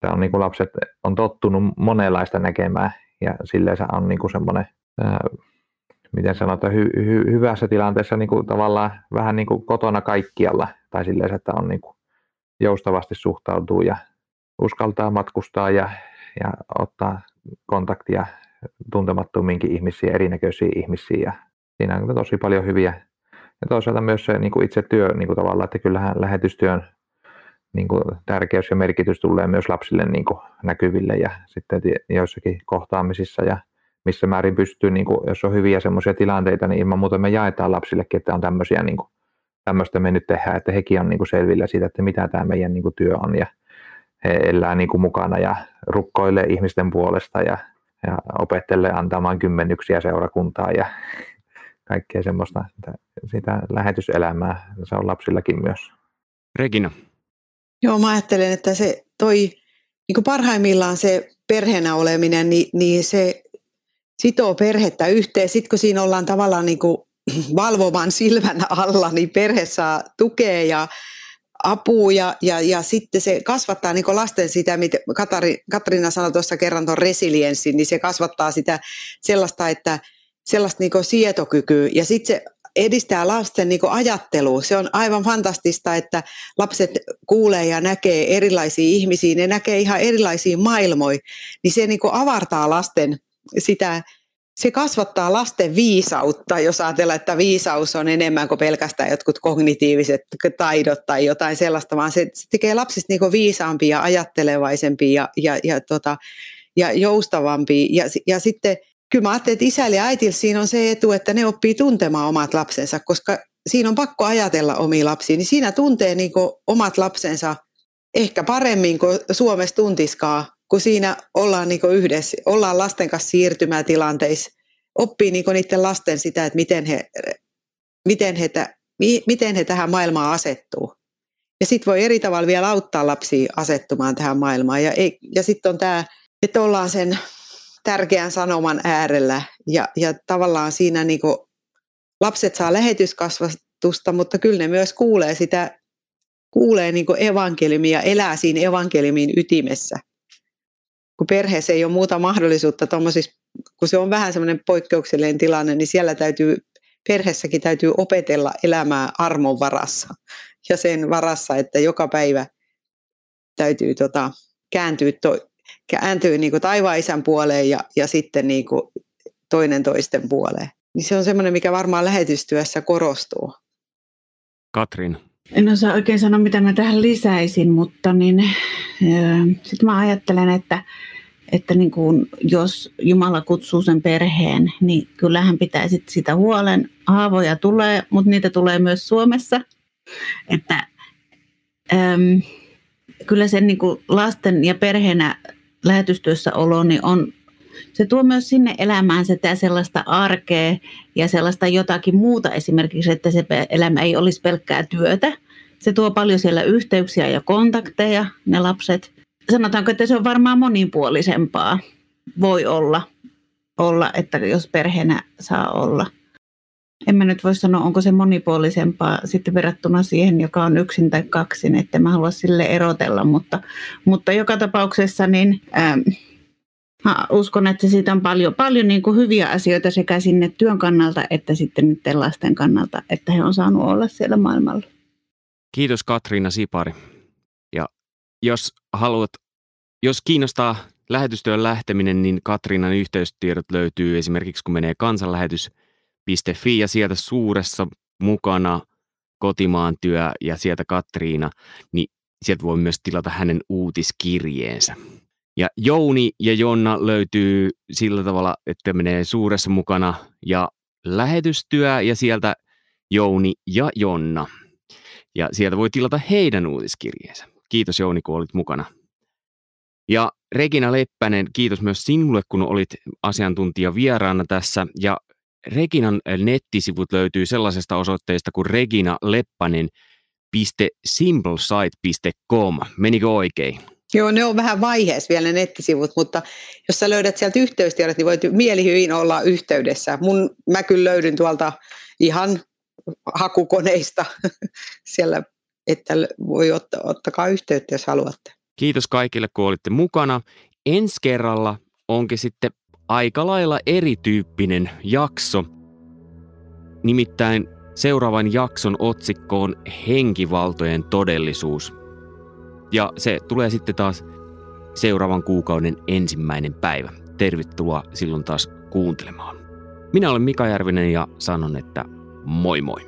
Tämä on niin kuin lapset on tottunut monenlaista näkemään ja silleen se on niin kuin semmoinen, ää, miten sanotaan, hy, hy, hyvässä tilanteessa niin kuin tavallaan vähän niin kuin kotona kaikkialla tai silleen, että on niin kuin joustavasti suhtautuu ja uskaltaa matkustaa ja, ja ottaa kontaktia tuntemattomiinkin ihmisiin, erinäköisiin ihmisiin ja siinä on tosi paljon hyviä. Ja toisaalta myös se niin kuin itse työ niin kuin tavallaan, että kyllähän lähetystyön niin kuin tärkeys ja merkitys tulee myös lapsille niin kuin näkyville ja sitten joissakin kohtaamisissa ja missä määrin pystyy, niin kuin, jos on hyviä semmoisia tilanteita, niin ilman muuta me jaetaan lapsillekin, että on tämmöisiä, niin kuin, tämmöistä me nyt tehdään, että hekin on niin kuin selvillä siitä, että mitä tämä meidän niin kuin työ on ja he elää niin kuin mukana ja rukkoilee ihmisten puolesta ja, ja opettelee antamaan kymmenyksiä seurakuntaa ja kaikkea semmoista, sitä lähetyselämää, se on lapsillakin myös. Regina. Joo, mä ajattelen, että se toi niin kuin parhaimmillaan se perheenä oleminen, niin, niin se sitoo perhettä yhteen. Sitten kun siinä ollaan tavallaan niin kuin valvovan silmän alla, niin perhe saa tukea ja apua ja, ja, ja sitten se kasvattaa niin lasten sitä, mitä Katari, Katriina sanoi tuossa kerran tuon resilienssin, niin se kasvattaa sitä sellaista, että sellaista niin sietokykyä ja sitten se edistää lasten niin ajattelua. Se on aivan fantastista, että lapset kuulee ja näkee erilaisia ihmisiä, ne näkee ihan erilaisia maailmoja, niin se niin avartaa lasten sitä, se kasvattaa lasten viisautta, jos ajatellaan, että viisaus on enemmän kuin pelkästään jotkut kognitiiviset taidot tai jotain sellaista, vaan se, se tekee lapsista niin viisaampia, ajattelevaisempia ja, ja, ja, tota, ja joustavampia. Ja, ja sitten kyllä mä ajattelen, että isällä ja äitillä siinä on se etu, että ne oppii tuntemaan omat lapsensa, koska siinä on pakko ajatella omia lapsia, niin siinä tuntee niin omat lapsensa ehkä paremmin kuin Suomessa tuntiskaan, kun siinä ollaan niin yhdessä, ollaan lasten kanssa siirtymätilanteissa, oppii niin niiden lasten sitä, että miten he, miten he, miten he tähän maailmaan asettuu. Ja sitten voi eri tavalla vielä auttaa lapsia asettumaan tähän maailmaan. Ja, ja sitten on tämä, että ollaan sen tärkeän sanoman äärellä ja, ja tavallaan siinä niin kuin lapset saa lähetyskasvatusta, mutta kyllä ne myös kuulee sitä, kuulee niin kuin evankeliumia, elää siinä evankeliumin ytimessä. Kun perheessä ei ole muuta mahdollisuutta, kun se on vähän semmoinen poikkeuksellinen tilanne, niin siellä täytyy, perheessäkin täytyy opetella elämää armon varassa ja sen varassa, että joka päivä täytyy tota, kääntyä to, kääntyy niin kuin taivaan isän puoleen ja, ja sitten niin kuin toinen toisten puoleen. Niin se on semmoinen, mikä varmaan lähetystyössä korostuu. Katrin. En osaa oikein sanoa, mitä mä tähän lisäisin, mutta niin, sitten mä ajattelen, että, että niin kuin, jos Jumala kutsuu sen perheen, niin kyllähän pitää sit sitä huolen. Haavoja tulee, mutta niitä tulee myös Suomessa. Että, äm, kyllä sen niin kuin lasten ja perheenä lähetystyössä olo, niin on, se tuo myös sinne elämään sitä sellaista arkea ja sellaista jotakin muuta esimerkiksi, että se elämä ei olisi pelkkää työtä. Se tuo paljon siellä yhteyksiä ja kontakteja, ne lapset. Sanotaanko, että se on varmaan monipuolisempaa. Voi olla, olla että jos perheenä saa olla. En mä nyt voi sanoa, onko se monipuolisempaa sitten verrattuna siihen, joka on yksin tai kaksin, että mä haluan sille erotella, mutta, mutta joka tapauksessa niin ähm, mä uskon, että siitä on paljon, paljon niin kuin hyviä asioita sekä sinne työn kannalta että sitten nyt lasten kannalta, että he on saanut olla siellä maailmalla. Kiitos Katriina Sipari. Ja jos haluat, jos kiinnostaa lähetystyön lähteminen, niin Katriinan yhteystiedot löytyy esimerkiksi kun menee kansanlähetys.fi ja sieltä suuressa mukana kotimaan työ ja sieltä Katriina, niin sieltä voi myös tilata hänen uutiskirjeensä. Ja Jouni ja Jonna löytyy sillä tavalla, että menee suuressa mukana ja lähetystyö ja sieltä Jouni ja Jonna. Ja sieltä voi tilata heidän uutiskirjeensä. Kiitos Jouni, kun olit mukana. Ja Regina Leppänen, kiitos myös sinulle, kun olit asiantuntija vieraana tässä. Ja Reginan nettisivut löytyy sellaisesta osoitteesta kuin reginaleppanen.simplesite.com. Menikö oikein? Joo, ne on vähän vaiheessa vielä ne nettisivut, mutta jos sä löydät sieltä yhteystiedot, niin voit mielihyvin olla yhteydessä. Mun, mä kyllä löydyn tuolta ihan hakukoneista siellä, että voi ottaa, ottakaa yhteyttä, jos haluatte. Kiitos kaikille, kun olitte mukana. Ensi kerralla onkin sitten aika lailla erityyppinen jakso. Nimittäin seuraavan jakson otsikko on Henkivaltojen todellisuus. Ja se tulee sitten taas seuraavan kuukauden ensimmäinen päivä. Tervetuloa silloin taas kuuntelemaan. Minä olen Mika Järvinen ja sanon, että moi moi.